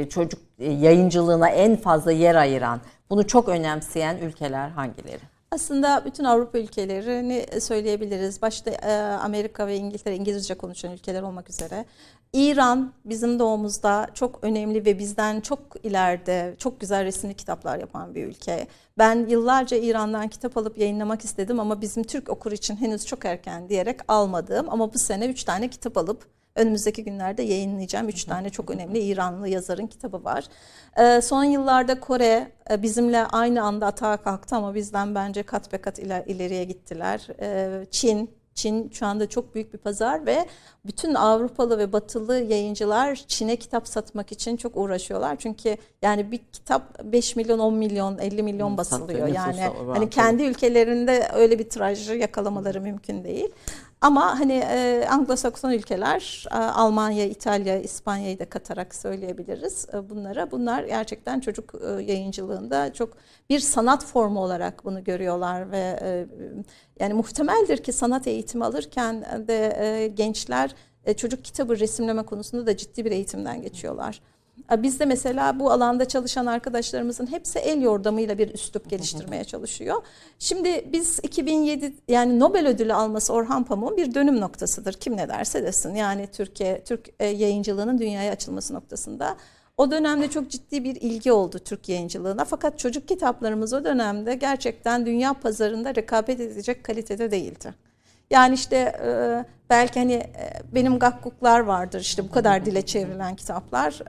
çocuk yayıncılığına en fazla yer ayıran, bunu çok önemseyen ülkeler hangileri? Aslında bütün Avrupa ülkelerini söyleyebiliriz. Başta Amerika ve İngiltere İngilizce konuşan ülkeler olmak üzere. İran bizim doğumuzda çok önemli ve bizden çok ileride çok güzel resimli kitaplar yapan bir ülke. Ben yıllarca İran'dan kitap alıp yayınlamak istedim ama bizim Türk okur için henüz çok erken diyerek almadım. Ama bu sene 3 tane kitap alıp önümüzdeki günlerde yayınlayacağım. Üç tane çok önemli İranlı yazarın kitabı var. Ee, son yıllarda Kore e, bizimle aynı anda atağa kalktı ama bizden bence kat be kat iler, ileriye gittiler. Ee, Çin, Çin şu anda çok büyük bir pazar ve bütün Avrupalı ve Batılı yayıncılar Çin'e kitap satmak için çok uğraşıyorlar. Çünkü yani bir kitap 5 milyon, 10 milyon, 50 milyon Hı, basılıyor. Yani hani kendi ülkelerinde öyle bir tirajı yakalamaları mümkün değil. Ama hani e, Anglo-Sakson ülkeler, e, Almanya, İtalya, İspanya'yı da katarak söyleyebiliriz e, bunlara. Bunlar gerçekten çocuk e, yayıncılığında çok bir sanat formu olarak bunu görüyorlar ve e, yani muhtemeldir ki sanat eğitimi alırken de e, gençler e, çocuk kitabı resimleme konusunda da ciddi bir eğitimden geçiyorlar. Bizde mesela bu alanda çalışan arkadaşlarımızın hepsi el yordamıyla bir üslup geliştirmeye çalışıyor. Şimdi biz 2007 yani Nobel ödülü alması Orhan Pamuk'un bir dönüm noktasıdır. Kim ne derse desin. Yani Türkiye Türk e, yayıncılığının dünyaya açılması noktasında. O dönemde çok ciddi bir ilgi oldu Türk yayıncılığına. Fakat çocuk kitaplarımız o dönemde gerçekten dünya pazarında rekabet edecek kalitede değildi. Yani işte e, belki hani e, benim gakkuklar vardır işte bu kadar dile çevrilen kitaplar.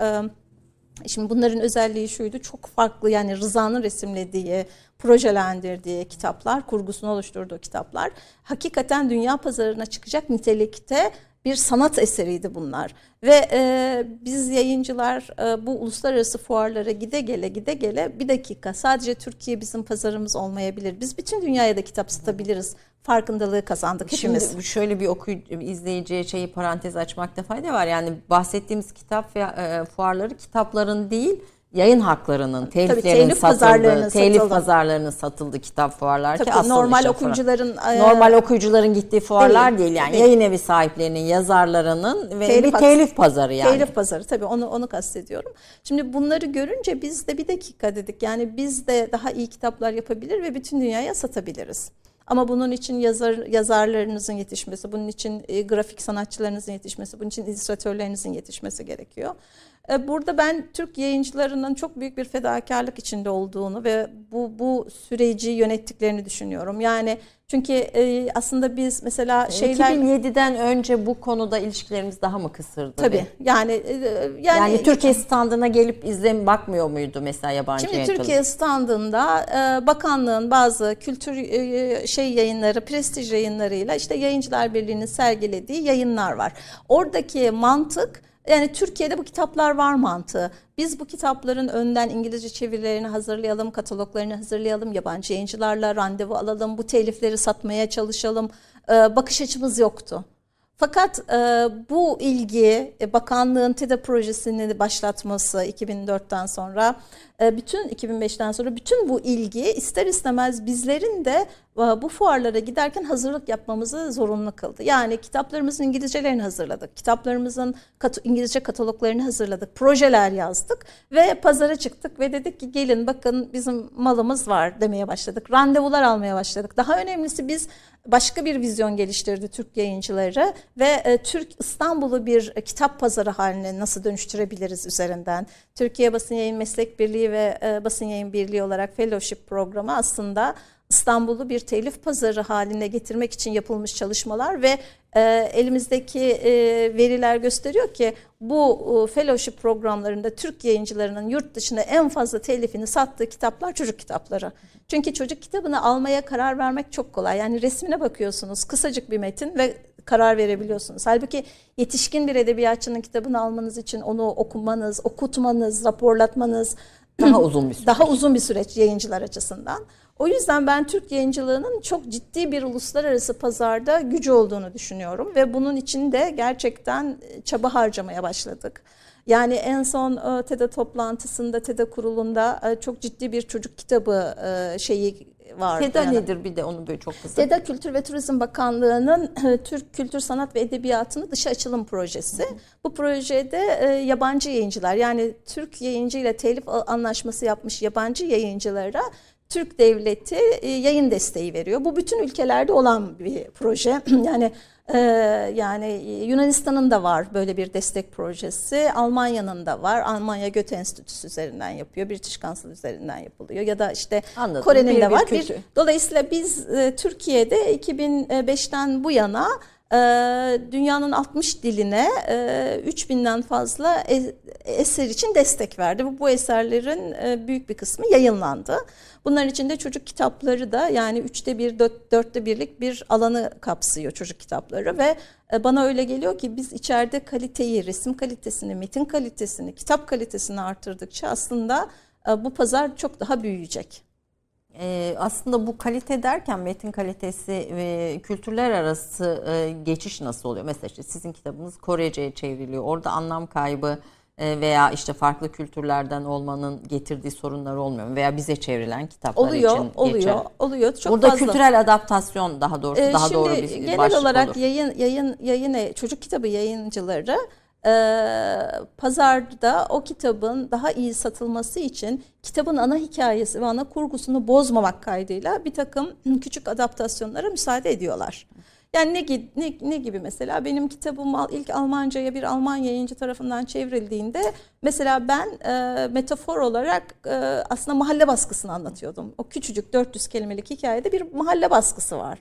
Şimdi bunların özelliği şuydu çok farklı yani Rıza'nın resimlediği, projelendirdiği kitaplar, kurgusunu oluşturduğu kitaplar hakikaten dünya pazarına çıkacak nitelikte bir sanat eseriydi bunlar. Ve e, biz yayıncılar e, bu uluslararası fuarlara gide gele gide gele bir dakika sadece Türkiye bizim pazarımız olmayabilir. Biz bütün dünyaya da kitap satabiliriz. Farkındalığı kazandık hepimiz. Şimdi şöyle bir okuy izleyiciye şeyi parantez açmakta fayda var. Yani bahsettiğimiz kitap ve e, fuarları kitapların değil yayın haklarının, teliflerin telif satıldığı, pazarlarının telif satıldı. pazarlarının satıldığı kitap fuarlar ki Tabii asıl normal işte okuyucuların fuar. e, normal okuyucuların gittiği fuarlar değil, yani değil. yayın evi sahiplerinin, yazarlarının ve Telif bir telif pazarı yani. Telif pazarı tabii onu onu kastediyorum. Şimdi bunları görünce biz de bir dakika dedik. Yani biz de daha iyi kitaplar yapabilir ve bütün dünyaya satabiliriz. Ama bunun için yazar yazarlarınızın yetişmesi, bunun için e, grafik sanatçılarınızın yetişmesi, bunun için illüstratörlerinizin yetişmesi gerekiyor. E, burada ben Türk yayıncılarının çok büyük bir fedakarlık içinde olduğunu ve bu bu süreci yönettiklerini düşünüyorum. Yani çünkü e, aslında biz mesela şeyler 2007'den önce bu konuda ilişkilerimiz daha mı kısırdı? tabii yani e, Yani, yani, Türkiye standına gelip izlem bakmıyor muydu mesela yabancı Şimdi yayıncılık? Türkiye standında e, bakanlığın bazı kültür e, şey yayınları, prestij yayınlarıyla işte Yayıncılar Birliği'nin sergilediği yayınlar var. Oradaki mantık yani Türkiye'de bu kitaplar var mantığı. Biz bu kitapların önden İngilizce çevirilerini hazırlayalım, kataloglarını hazırlayalım, yabancı yayıncılarla randevu alalım, bu telifleri satmaya çalışalım. E, bakış açımız yoktu. Fakat e, bu ilgi e, bakanlığın TEDA projesini başlatması 2004'ten sonra bütün 2005'ten sonra bütün bu ilgi ister istemez bizlerin de e, bu fuarlara giderken hazırlık yapmamızı zorunlu kıldı. Yani kitaplarımızın İngilizcelerini hazırladık. Kitaplarımızın kat İngilizce kataloglarını hazırladık. Projeler yazdık ve pazara çıktık ve dedik ki gelin bakın bizim malımız var demeye başladık. Randevular almaya başladık. Daha önemlisi biz başka bir vizyon geliştirdi Türk yayıncıları ve e, Türk İstanbul'u bir e, kitap pazarı haline nasıl dönüştürebiliriz üzerinden. Türkiye Basın Yayın Meslek Birliği ve e, Basın Yayın Birliği olarak fellowship programı aslında İstanbul'u bir telif pazarı haline getirmek için yapılmış çalışmalar ve e, elimizdeki e, veriler gösteriyor ki bu e, fellowship programlarında Türk yayıncılarının yurt dışında en fazla telifini sattığı kitaplar çocuk kitapları. Çünkü çocuk kitabını almaya karar vermek çok kolay. Yani resmine bakıyorsunuz kısacık bir metin ve karar verebiliyorsunuz. Halbuki yetişkin bir edebiyatçının kitabını almanız için onu okumanız, okutmanız, raporlatmanız Daha uzun bir süre. daha uzun bir süreç yayıncılar açısından. O yüzden ben Türk yayıncılığının çok ciddi bir uluslararası pazarda gücü olduğunu düşünüyorum ve bunun için de gerçekten çaba harcamaya başladık. Yani en son e, TEDA toplantısında, TEDA kurulunda e, çok ciddi bir çocuk kitabı e, şeyi vardı. TEDA yani. nedir bir de onu böyle çok kısa. TEDA Kültür ve Turizm Bakanlığı'nın Türk Kültür Sanat ve Edebiyatı'nı dışa açılım projesi. Bu projede e, yabancı yayıncılar yani Türk yayıncı ile telif anlaşması yapmış yabancı yayıncılara Türk devleti e, yayın desteği veriyor. Bu bütün ülkelerde olan bir proje. yani e, yani Yunanistan'ın da var böyle bir destek projesi. Almanya'nın da var. Almanya Göte Enstitüsü üzerinden yapıyor. British Council üzerinden yapılıyor. Ya da işte. Kore'nin de var. Bir, dolayısıyla biz e, Türkiye'de 2005'ten bu yana e, dünyanın 60 diline e, 3000'den fazla e- eser için destek verdi. Bu, eserlerin e, büyük bir kısmı yayınlandı. Bunların içinde çocuk kitapları da yani üçte bir, dört, dörtte birlik bir alanı kapsıyor çocuk kitapları ve e, bana öyle geliyor ki biz içeride kaliteyi, resim kalitesini, metin kalitesini, kitap kalitesini artırdıkça aslında bu pazar çok daha büyüyecek. Ee, aslında bu kalite derken metin kalitesi ve kültürler arası e, geçiş nasıl oluyor? Mesela işte sizin kitabınız Korece'ye çevriliyor. Orada anlam kaybı e, veya işte farklı kültürlerden olmanın getirdiği sorunlar olmuyor mu? Veya bize çevrilen kitaplar Oluyor, için oluyor, geçer. oluyor. Çok Burada fazla. kültürel adaptasyon daha doğrusu Ee, daha Şimdi doğru bir genel başlık olarak olur. yayın yayın yayın çocuk kitabı yayıncıları e, pazarda o kitabın daha iyi satılması için kitabın ana hikayesi ve ana kurgusunu bozmamak kaydıyla bir takım küçük adaptasyonlara müsaade ediyorlar. Yani ne, ne, ne gibi mesela benim kitabım ilk Almanca'ya bir Alman yayıncı tarafından çevrildiğinde mesela ben e, metafor olarak e, aslında mahalle baskısını anlatıyordum. O küçücük 400 kelimelik hikayede bir mahalle baskısı var.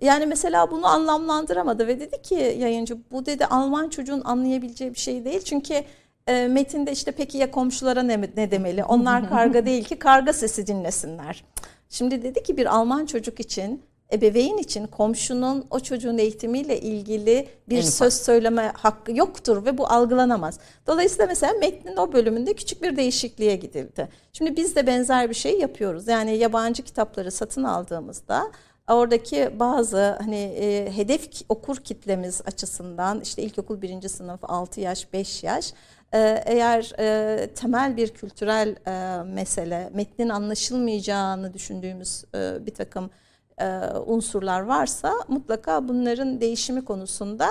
Yani mesela bunu anlamlandıramadı ve dedi ki yayıncı bu dedi Alman çocuğun anlayabileceği bir şey değil. Çünkü e, metinde işte peki ya komşulara ne, ne demeli? Onlar karga değil ki karga sesi dinlesinler. Şimdi dedi ki bir Alman çocuk için ebeveyn için komşunun o çocuğun eğitimiyle ilgili bir En söz söyleme hakkı yoktur ve bu algılanamaz. Dolayısıyla mesela metnin o bölümünde küçük bir değişikliğe gidildi. Şimdi biz de benzer bir şey yapıyoruz. Yani yabancı kitapları satın aldığımızda oradaki bazı hani e, hedef okur kitlemiz açısından işte ilkokul birinci sınıf 6 yaş 5 yaş e, eğer e, temel bir kültürel e, mesele metnin anlaşılmayacağını düşündüğümüz e, bir takım e, unsurlar varsa mutlaka bunların değişimi konusunda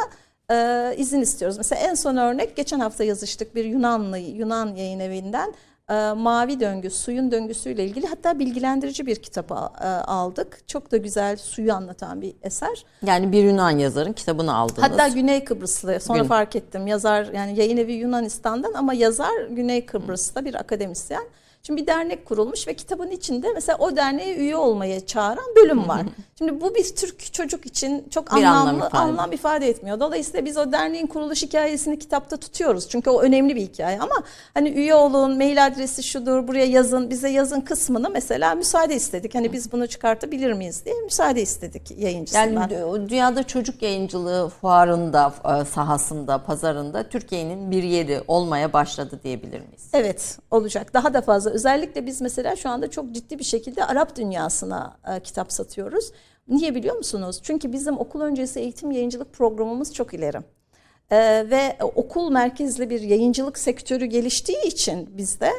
e, izin istiyoruz. Mesela en son örnek geçen hafta yazıştık bir Yunanlı Yunan yayın evinden e, Mavi Döngü, suyun döngüsüyle ilgili hatta bilgilendirici bir kitap e, aldık. Çok da güzel suyu anlatan bir eser. Yani bir Yunan yazarın kitabını aldınız. Hatta Güney Kıbrıslı sonra Gün. fark ettim yazar yani yayın evi Yunanistan'dan ama yazar Güney Kıbrıs'ta bir akademisyen. Şimdi bir dernek kurulmuş ve kitabın içinde mesela o derneğe üye olmaya çağıran bölüm var. Şimdi bu bir Türk çocuk için çok bir anlamlı anlam ifade. anlam ifade etmiyor. Dolayısıyla biz o derneğin kuruluş hikayesini kitapta tutuyoruz. Çünkü o önemli bir hikaye ama hani üye olun, mail adresi şudur, buraya yazın, bize yazın kısmını mesela müsaade istedik. Hani biz bunu çıkartabilir miyiz diye müsaade istedik yayıncısından. Yani dünyada çocuk yayıncılığı fuarında, e, sahasında, pazarında Türkiye'nin bir yeri olmaya başladı diyebilir miyiz? Evet, olacak. Daha da fazla Özellikle biz mesela şu anda çok ciddi bir şekilde Arap dünyasına e, kitap satıyoruz. Niye biliyor musunuz? Çünkü bizim okul öncesi eğitim yayıncılık programımız çok ileri. Ee, ve okul merkezli bir yayıncılık sektörü geliştiği için bizde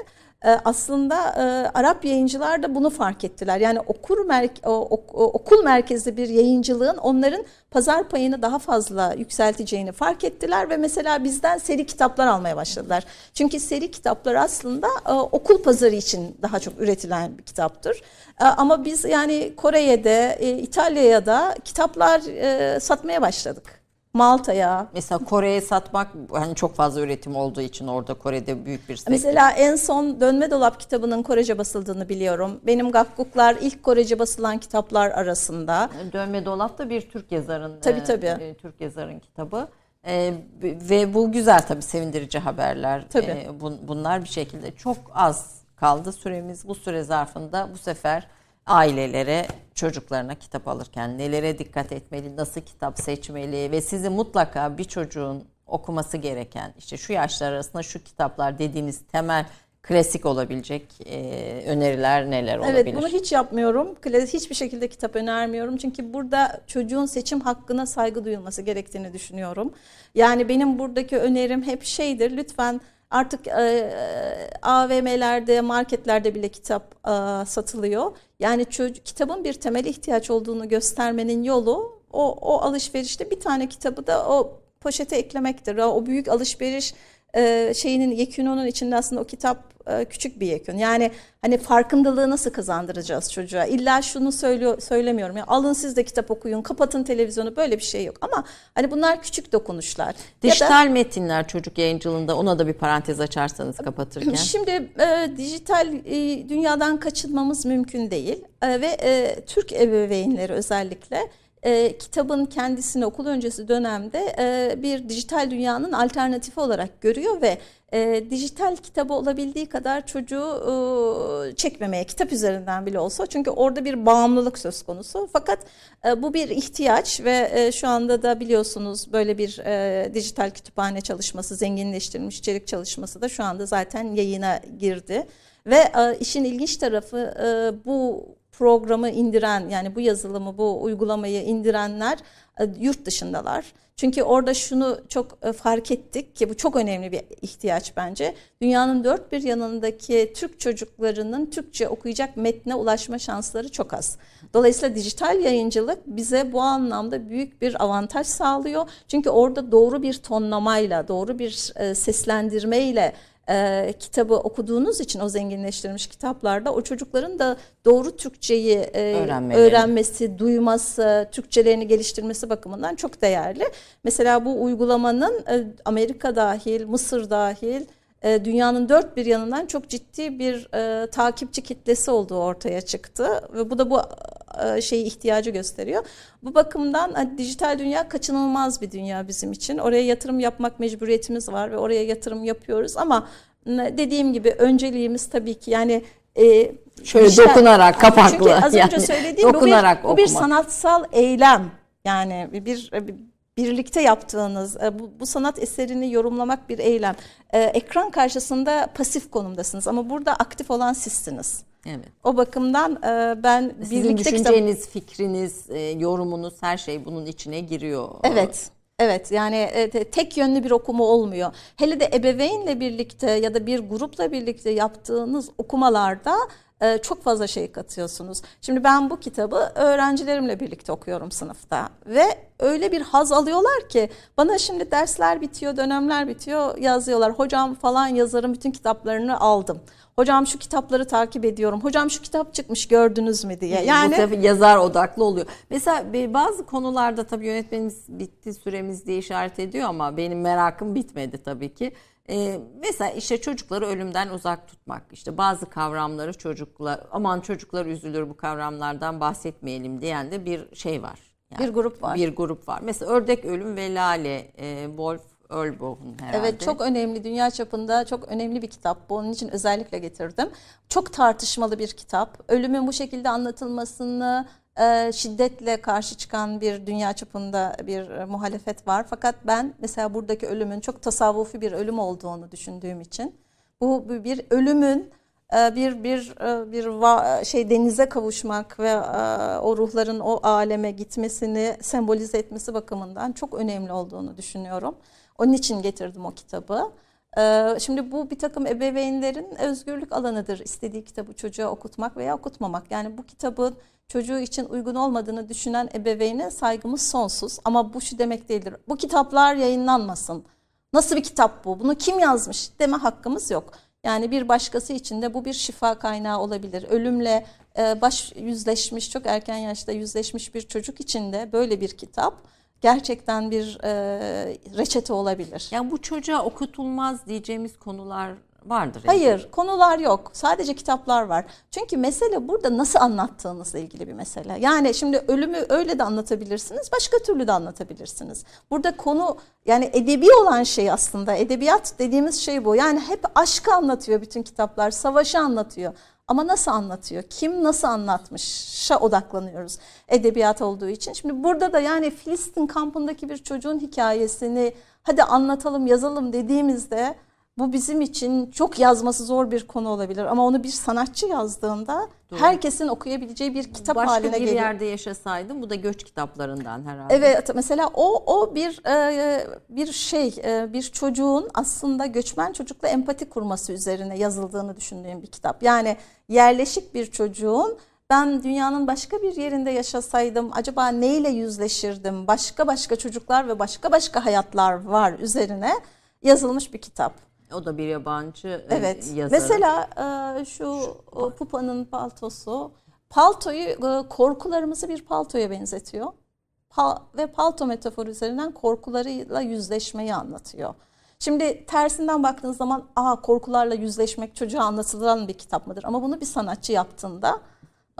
aslında e, Arap yayıncılar da bunu fark ettiler. Yani okur mer okul merkezli bir yayıncılığın onların pazar payını daha fazla yükselteceğini fark ettiler ve mesela bizden seri kitaplar almaya başladılar. Çünkü seri kitaplar aslında e, okul pazarı için daha çok üretilen bir kitaptır. E, ama biz yani Kore'ye de İtalya'ya da kitaplar satmaya başladık. Malta'ya. Mesela Kore'ye satmak hani çok fazla üretim olduğu için orada Kore'de büyük bir sektör. Mesela en son Dönme Dolap kitabının Korece basıldığını biliyorum. Benim Gakkuklar ilk Korece basılan kitaplar arasında. Dönme Dolap da bir Türk yazarın. Tabii tabii. E, Türk yazarın kitabı. E, ve bu güzel tabii sevindirici haberler. Tabii. E, bun, bunlar bir şekilde çok az kaldı süremiz. Bu süre zarfında bu sefer ailelere çocuklarına kitap alırken nelere dikkat etmeli, nasıl kitap seçmeli ve sizi mutlaka bir çocuğun okuması gereken işte şu yaşlar arasında şu kitaplar dediğiniz temel klasik olabilecek e, öneriler neler olabilir? Evet bunu hiç yapmıyorum. Hiçbir şekilde kitap önermiyorum. Çünkü burada çocuğun seçim hakkına saygı duyulması gerektiğini düşünüyorum. Yani benim buradaki önerim hep şeydir. Lütfen Artık e, AVM'lerde, marketlerde bile kitap e, satılıyor. Yani çocuk, kitabın bir temel ihtiyaç olduğunu göstermenin yolu o, o alışverişte bir tane kitabı da o poşete eklemektir. O büyük alışveriş e, şeyinin yekününün içinde aslında o kitap e, küçük bir yekün. Yani hani farkındalığı nasıl kazandıracağız çocuğa? İlla şunu söylüyor söylemiyorum. Ya alın siz de kitap okuyun, kapatın televizyonu böyle bir şey yok. Ama hani bunlar küçük dokunuşlar. Dijital da, metinler çocuk yayıncılığında ona da bir parantez açarsanız kapatırken. Şimdi e, dijital e, dünyadan kaçınmamız mümkün değil. E, ve e, Türk ebeveynleri özellikle e, kitabın kendisini okul öncesi dönemde e, bir dijital dünyanın alternatifi olarak görüyor ve e, dijital kitabı olabildiği kadar çocuğu e, çekmemeye kitap üzerinden bile olsa çünkü orada bir bağımlılık söz konusu. Fakat e, bu bir ihtiyaç ve e, şu anda da biliyorsunuz böyle bir e, dijital kütüphane çalışması zenginleştirilmiş içerik çalışması da şu anda zaten yayına girdi. Ve e, işin ilginç tarafı e, bu programı indiren yani bu yazılımı bu uygulamayı indirenler e, yurt dışındalar. Çünkü orada şunu çok e, fark ettik ki bu çok önemli bir ihtiyaç bence. Dünyanın dört bir yanındaki Türk çocuklarının Türkçe okuyacak metne ulaşma şansları çok az. Dolayısıyla dijital yayıncılık bize bu anlamda büyük bir avantaj sağlıyor. Çünkü orada doğru bir tonlamayla, doğru bir e, seslendirmeyle e, kitabı okuduğunuz için o zenginleştirilmiş kitaplarda o çocukların da doğru Türkçeyi e, öğrenmesi, duyması, Türkçelerini geliştirmesi bakımından çok değerli. Mesela bu uygulamanın e, Amerika dahil, Mısır dahil e, dünyanın dört bir yanından çok ciddi bir e, takipçi kitlesi olduğu ortaya çıktı ve bu da bu şeyi ihtiyacı gösteriyor. Bu bakımdan hani, dijital dünya kaçınılmaz bir dünya bizim için. Oraya yatırım yapmak mecburiyetimiz var ve oraya yatırım yapıyoruz ama dediğim gibi önceliğimiz tabii ki yani e, Şöyle işler- dokunarak, kapaklı. Çünkü az önce yani. söylediğim bu bir, Dokunarak bu bir sanatsal eylem. Yani bir, bir birlikte yaptığınız e, bu, bu sanat eserini yorumlamak bir eylem. E, ekran karşısında pasif konumdasınız ama burada aktif olan sizsiniz. Evet. O bakımdan e, ben Sizin birlikte kitap- düşünceniz, fikriniz, e, yorumunuz her şey bunun içine giriyor. Evet. Evet yani te- tek yönlü bir okuma olmuyor. Hele de ebeveynle birlikte ya da bir grupla birlikte yaptığınız okumalarda çok fazla şey katıyorsunuz. Şimdi ben bu kitabı öğrencilerimle birlikte okuyorum sınıfta ve öyle bir haz alıyorlar ki bana şimdi dersler bitiyor, dönemler bitiyor yazıyorlar. Hocam falan yazarın bütün kitaplarını aldım. Hocam şu kitapları takip ediyorum. Hocam şu kitap çıkmış gördünüz mü diye. Bu Yani sefer yazar odaklı oluyor. Mesela bazı konularda tabii yönetmenimiz bitti süremiz diye işaret ediyor ama benim merakım bitmedi tabii ki. Ee, mesela işte çocukları ölümden uzak tutmak. İşte bazı kavramları çocuklar aman çocuklar üzülür bu kavramlardan bahsetmeyelim diyen de bir şey var. Bir grup var. Bir grup var. Mesela Ördek Ölüm ve Lale, e, Wolf Ölboh'un herhalde. Evet çok önemli dünya çapında çok önemli bir kitap. Bu onun için özellikle getirdim. Çok tartışmalı bir kitap. Ölümün bu şekilde anlatılmasını e, şiddetle karşı çıkan bir dünya çapında bir e, muhalefet var. Fakat ben mesela buradaki ölümün çok tasavvufi bir ölüm olduğunu düşündüğüm için bu bir ölümün e, bir bir e, bir şey denize kavuşmak ve o ruhların o aleme gitmesini sembolize etmesi bakımından çok önemli olduğunu düşünüyorum. Onun için getirdim o kitabı. Ee, Şimdi bu bir takım ebeveynlerin özgürlük alanıdır. İstediği kitabı çocuğa okutmak veya okutmamak. Yani bu kitabın çocuğu için uygun olmadığını düşünen ebeveyne saygımız sonsuz. Ama bu şu demek değildir. Bu kitaplar yayınlanmasın. Nasıl bir kitap bu? Bunu kim yazmış deme hakkımız yok. Yani bir başkası için de bu bir şifa kaynağı olabilir. Ölümle e, baş yüzleşmiş, çok erken yaşta yüzleşmiş bir çocuk için de böyle bir kitap gerçekten bir e, reçete olabilir. Yani bu çocuğa okutulmaz diyeceğimiz konular vardır. eminim. Hayır, konular yok. Sadece kitaplar var. Çünkü mesele burada nasıl anlattığınızla ilgili bir mesele. Yani şimdi ölümü öyle de anlatabilirsiniz, başka türlü de anlatabilirsiniz. Burada konu yani edebi olan şey aslında edebiyat dediğimiz şey bu. Yani hep aşkı anlatıyor bütün kitaplar, savaşı anlatıyor. Ama nasıl anlatıyor? Kim nasıl anlatmışa odaklanıyoruz edebiyat olduğu için. Şimdi burada da yani Filistin kampındaki bir çocuğun hikayesini hadi anlatalım, yazalım dediğimizde bu bizim için çok yazması zor bir konu olabilir ama onu bir sanatçı yazdığında herkesin okuyabileceği bir kitap Başka haline bir geliyor. yerde yaşasaydım bu da göç kitaplarından herhalde. Evet mesela o o bir e, bir şey e, bir çocuğun aslında göçmen çocukla empati kurması üzerine yazıldığını düşündüğüm bir kitap. Yani yerleşik bir çocuğun ben dünyanın başka bir yerinde yaşasaydım acaba neyle yüzleşirdim? Başka başka çocuklar ve başka başka hayatlar var üzerine yazılmış bir kitap. O da bir yabancı e, Evet. yazarı. Mesela e, şu Pupa'nın paltosu paltoyu e, korkularımızı bir paltoya benzetiyor. Pal- ve palto metaforu üzerinden korkularıyla yüzleşmeyi anlatıyor. Şimdi tersinden baktığınız zaman aa korkularla yüzleşmek çocuğa anlatılan bir kitap mıdır? Ama bunu bir sanatçı yaptığında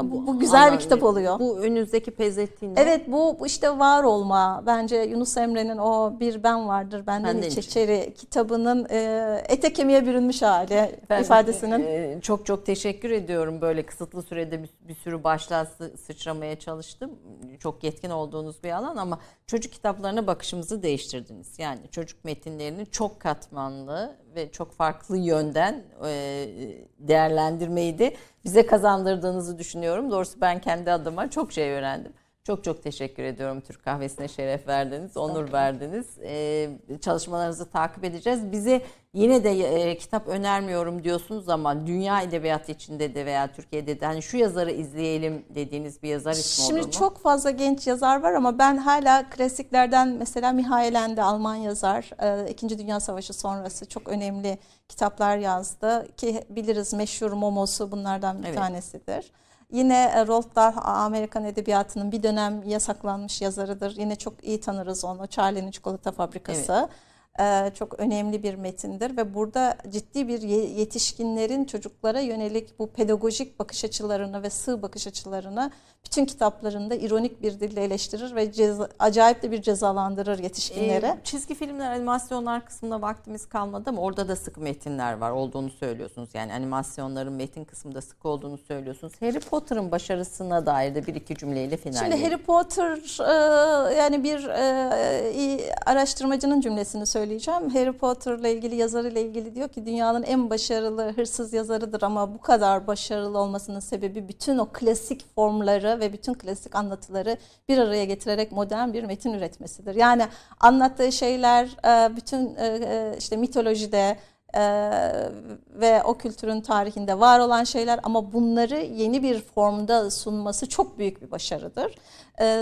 bu, bu güzel Ama bir kitap oluyor. Bu önünüzdeki pezettiğinde. Evet bu, bu işte var olma. Bence Yunus Emre'nin o Bir Ben Vardır Benden Benden İç İç. İçeri kitabının e, ete kemiğe bürünmüş hali Ben, ifadesinin. e, çok çok teşekkür ediyorum. Böyle kısıtlı sürede bir, bir sürü başlığa sı- sıçramaya çalıştım. Çok yetkin olduğunuz bir alan ama çocuk kitaplarına bakışımızı değiştirdiniz. Yani çocuk metinlerini çok katmanlı ve çok farklı yönden e, değerlendirmeyi de bize kazandırdığınızı düşünüyorum. Doğrusu ben kendi adıma çok şey öğrendim. Çok çok teşekkür ediyorum Türk Kahvesi'ne şeref verdiniz, onur verdiniz. Ee, çalışmalarınızı takip edeceğiz. Bize yine de e, kitap önermiyorum diyorsunuz ama dünya edebiyatı içinde de veya Türkiye'de de hani şu yazarı izleyelim dediğiniz bir yazar ismi Şimdi olur mu? çok fazla genç yazar var ama ben hala klasiklerden mesela Mihail Ende Alman yazar. e, İkinci Dünya Savaşı sonrası çok önemli kitaplar yazdı ki biliriz meşhur Momosu bunlardan bir Evet. tanesidir. Yine e, Roald Dahl Amerikan edebiyatının bir dönem yasaklanmış yazarıdır. Yine çok iyi tanırız onu. Charlie'nin Çikolata Fabrikası. e, çok önemli bir metindir ve burada ciddi bir yetişkinlerin çocuklara yönelik bu pedagojik bakış açılarını ve sığ bakış açılarını bütün kitaplarında ironik bir dille eleştirir ve ceza, acayip de bir cezalandırır yetişkinleri. Ee, çizgi filmler, animasyonlar kısmına vaktimiz kalmadı ama orada da sık metinler var olduğunu söylüyorsunuz. Yani animasyonların metin kısmında sık olduğunu söylüyorsunuz. Harry Potter'ın başarısına dair de bir iki cümleyle finalleyelim. Şimdi Harry Potter e, yani bir e, araştırmacının cümlesini söyleyeceğim. Harry Potter'la ilgili yazarıyla ilgili diyor ki dünyanın en başarılı hırsız yazarıdır ama bu kadar başarılı olmasının sebebi bütün o klasik formları ve bütün klasik anlatıları bir araya getirerek modern bir metin üretmesidir. Yani anlattığı şeyler e, bütün e, e, işte mitolojide ve o kültürün tarihinde var olan şeyler ama bunları yeni bir formda sunması çok büyük bir başarıdır.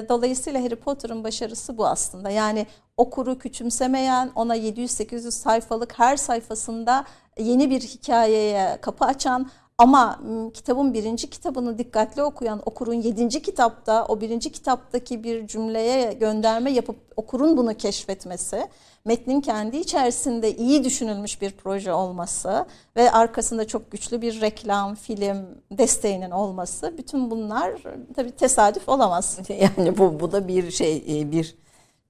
dolayısıyla Harry Potter'ın başarısı bu aslında. Yani okuru küçümsemeyen, ona 700-800 sayfalık her sayfasında yeni bir hikayeye kapı açan ama kitabın birinci kitabını dikkatli okuyan okurun yedinci kitapta o birinci kitaptaki bir cümleye gönderme yapıp okurun bunu keşfetmesi, metnin kendi içerisinde iyi düşünülmüş bir proje olması ve arkasında çok güçlü bir reklam, film desteğinin olması bütün bunlar tabii tesadüf olamaz. Yani bu bu da bir şey e, bir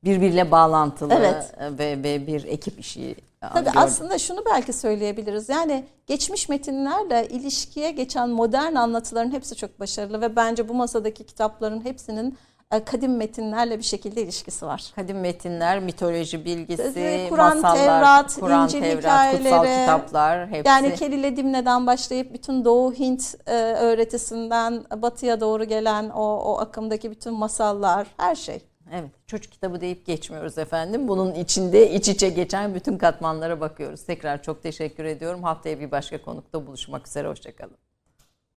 birbirle bağlantılı evet. ve, ve bir ekip işi Tabii gördüm. aslında şunu belki söyleyebiliriz. Yani geçmiş metinlerle ilişkiye geçen modern anlatıların hepsi çok başarılı ve bence bu masadaki kitapların hepsinin e, kadim metinlerle bir şekilde ilişkisi var. Kadim metinler, mitoloji bilgisi, Kur'an, masallar, Tevrat, Kur'an, İncil Tevrat, hikayeleri, kutsal kitaplar hepsi. Yani Kelile Dimne'den başlayıp bütün Doğu Hint e, öğretisinden batıya doğru gelen o, o akımdaki bütün masallar, her şey. Evet, çocuk kitabı deyip geçmiyoruz efendim. Bunun içinde iç içe geçen bütün katmanlara bakıyoruz. Tekrar çok teşekkür ediyorum. Haftaya bir başka konukta buluşmak üzere. Hoşçakalın.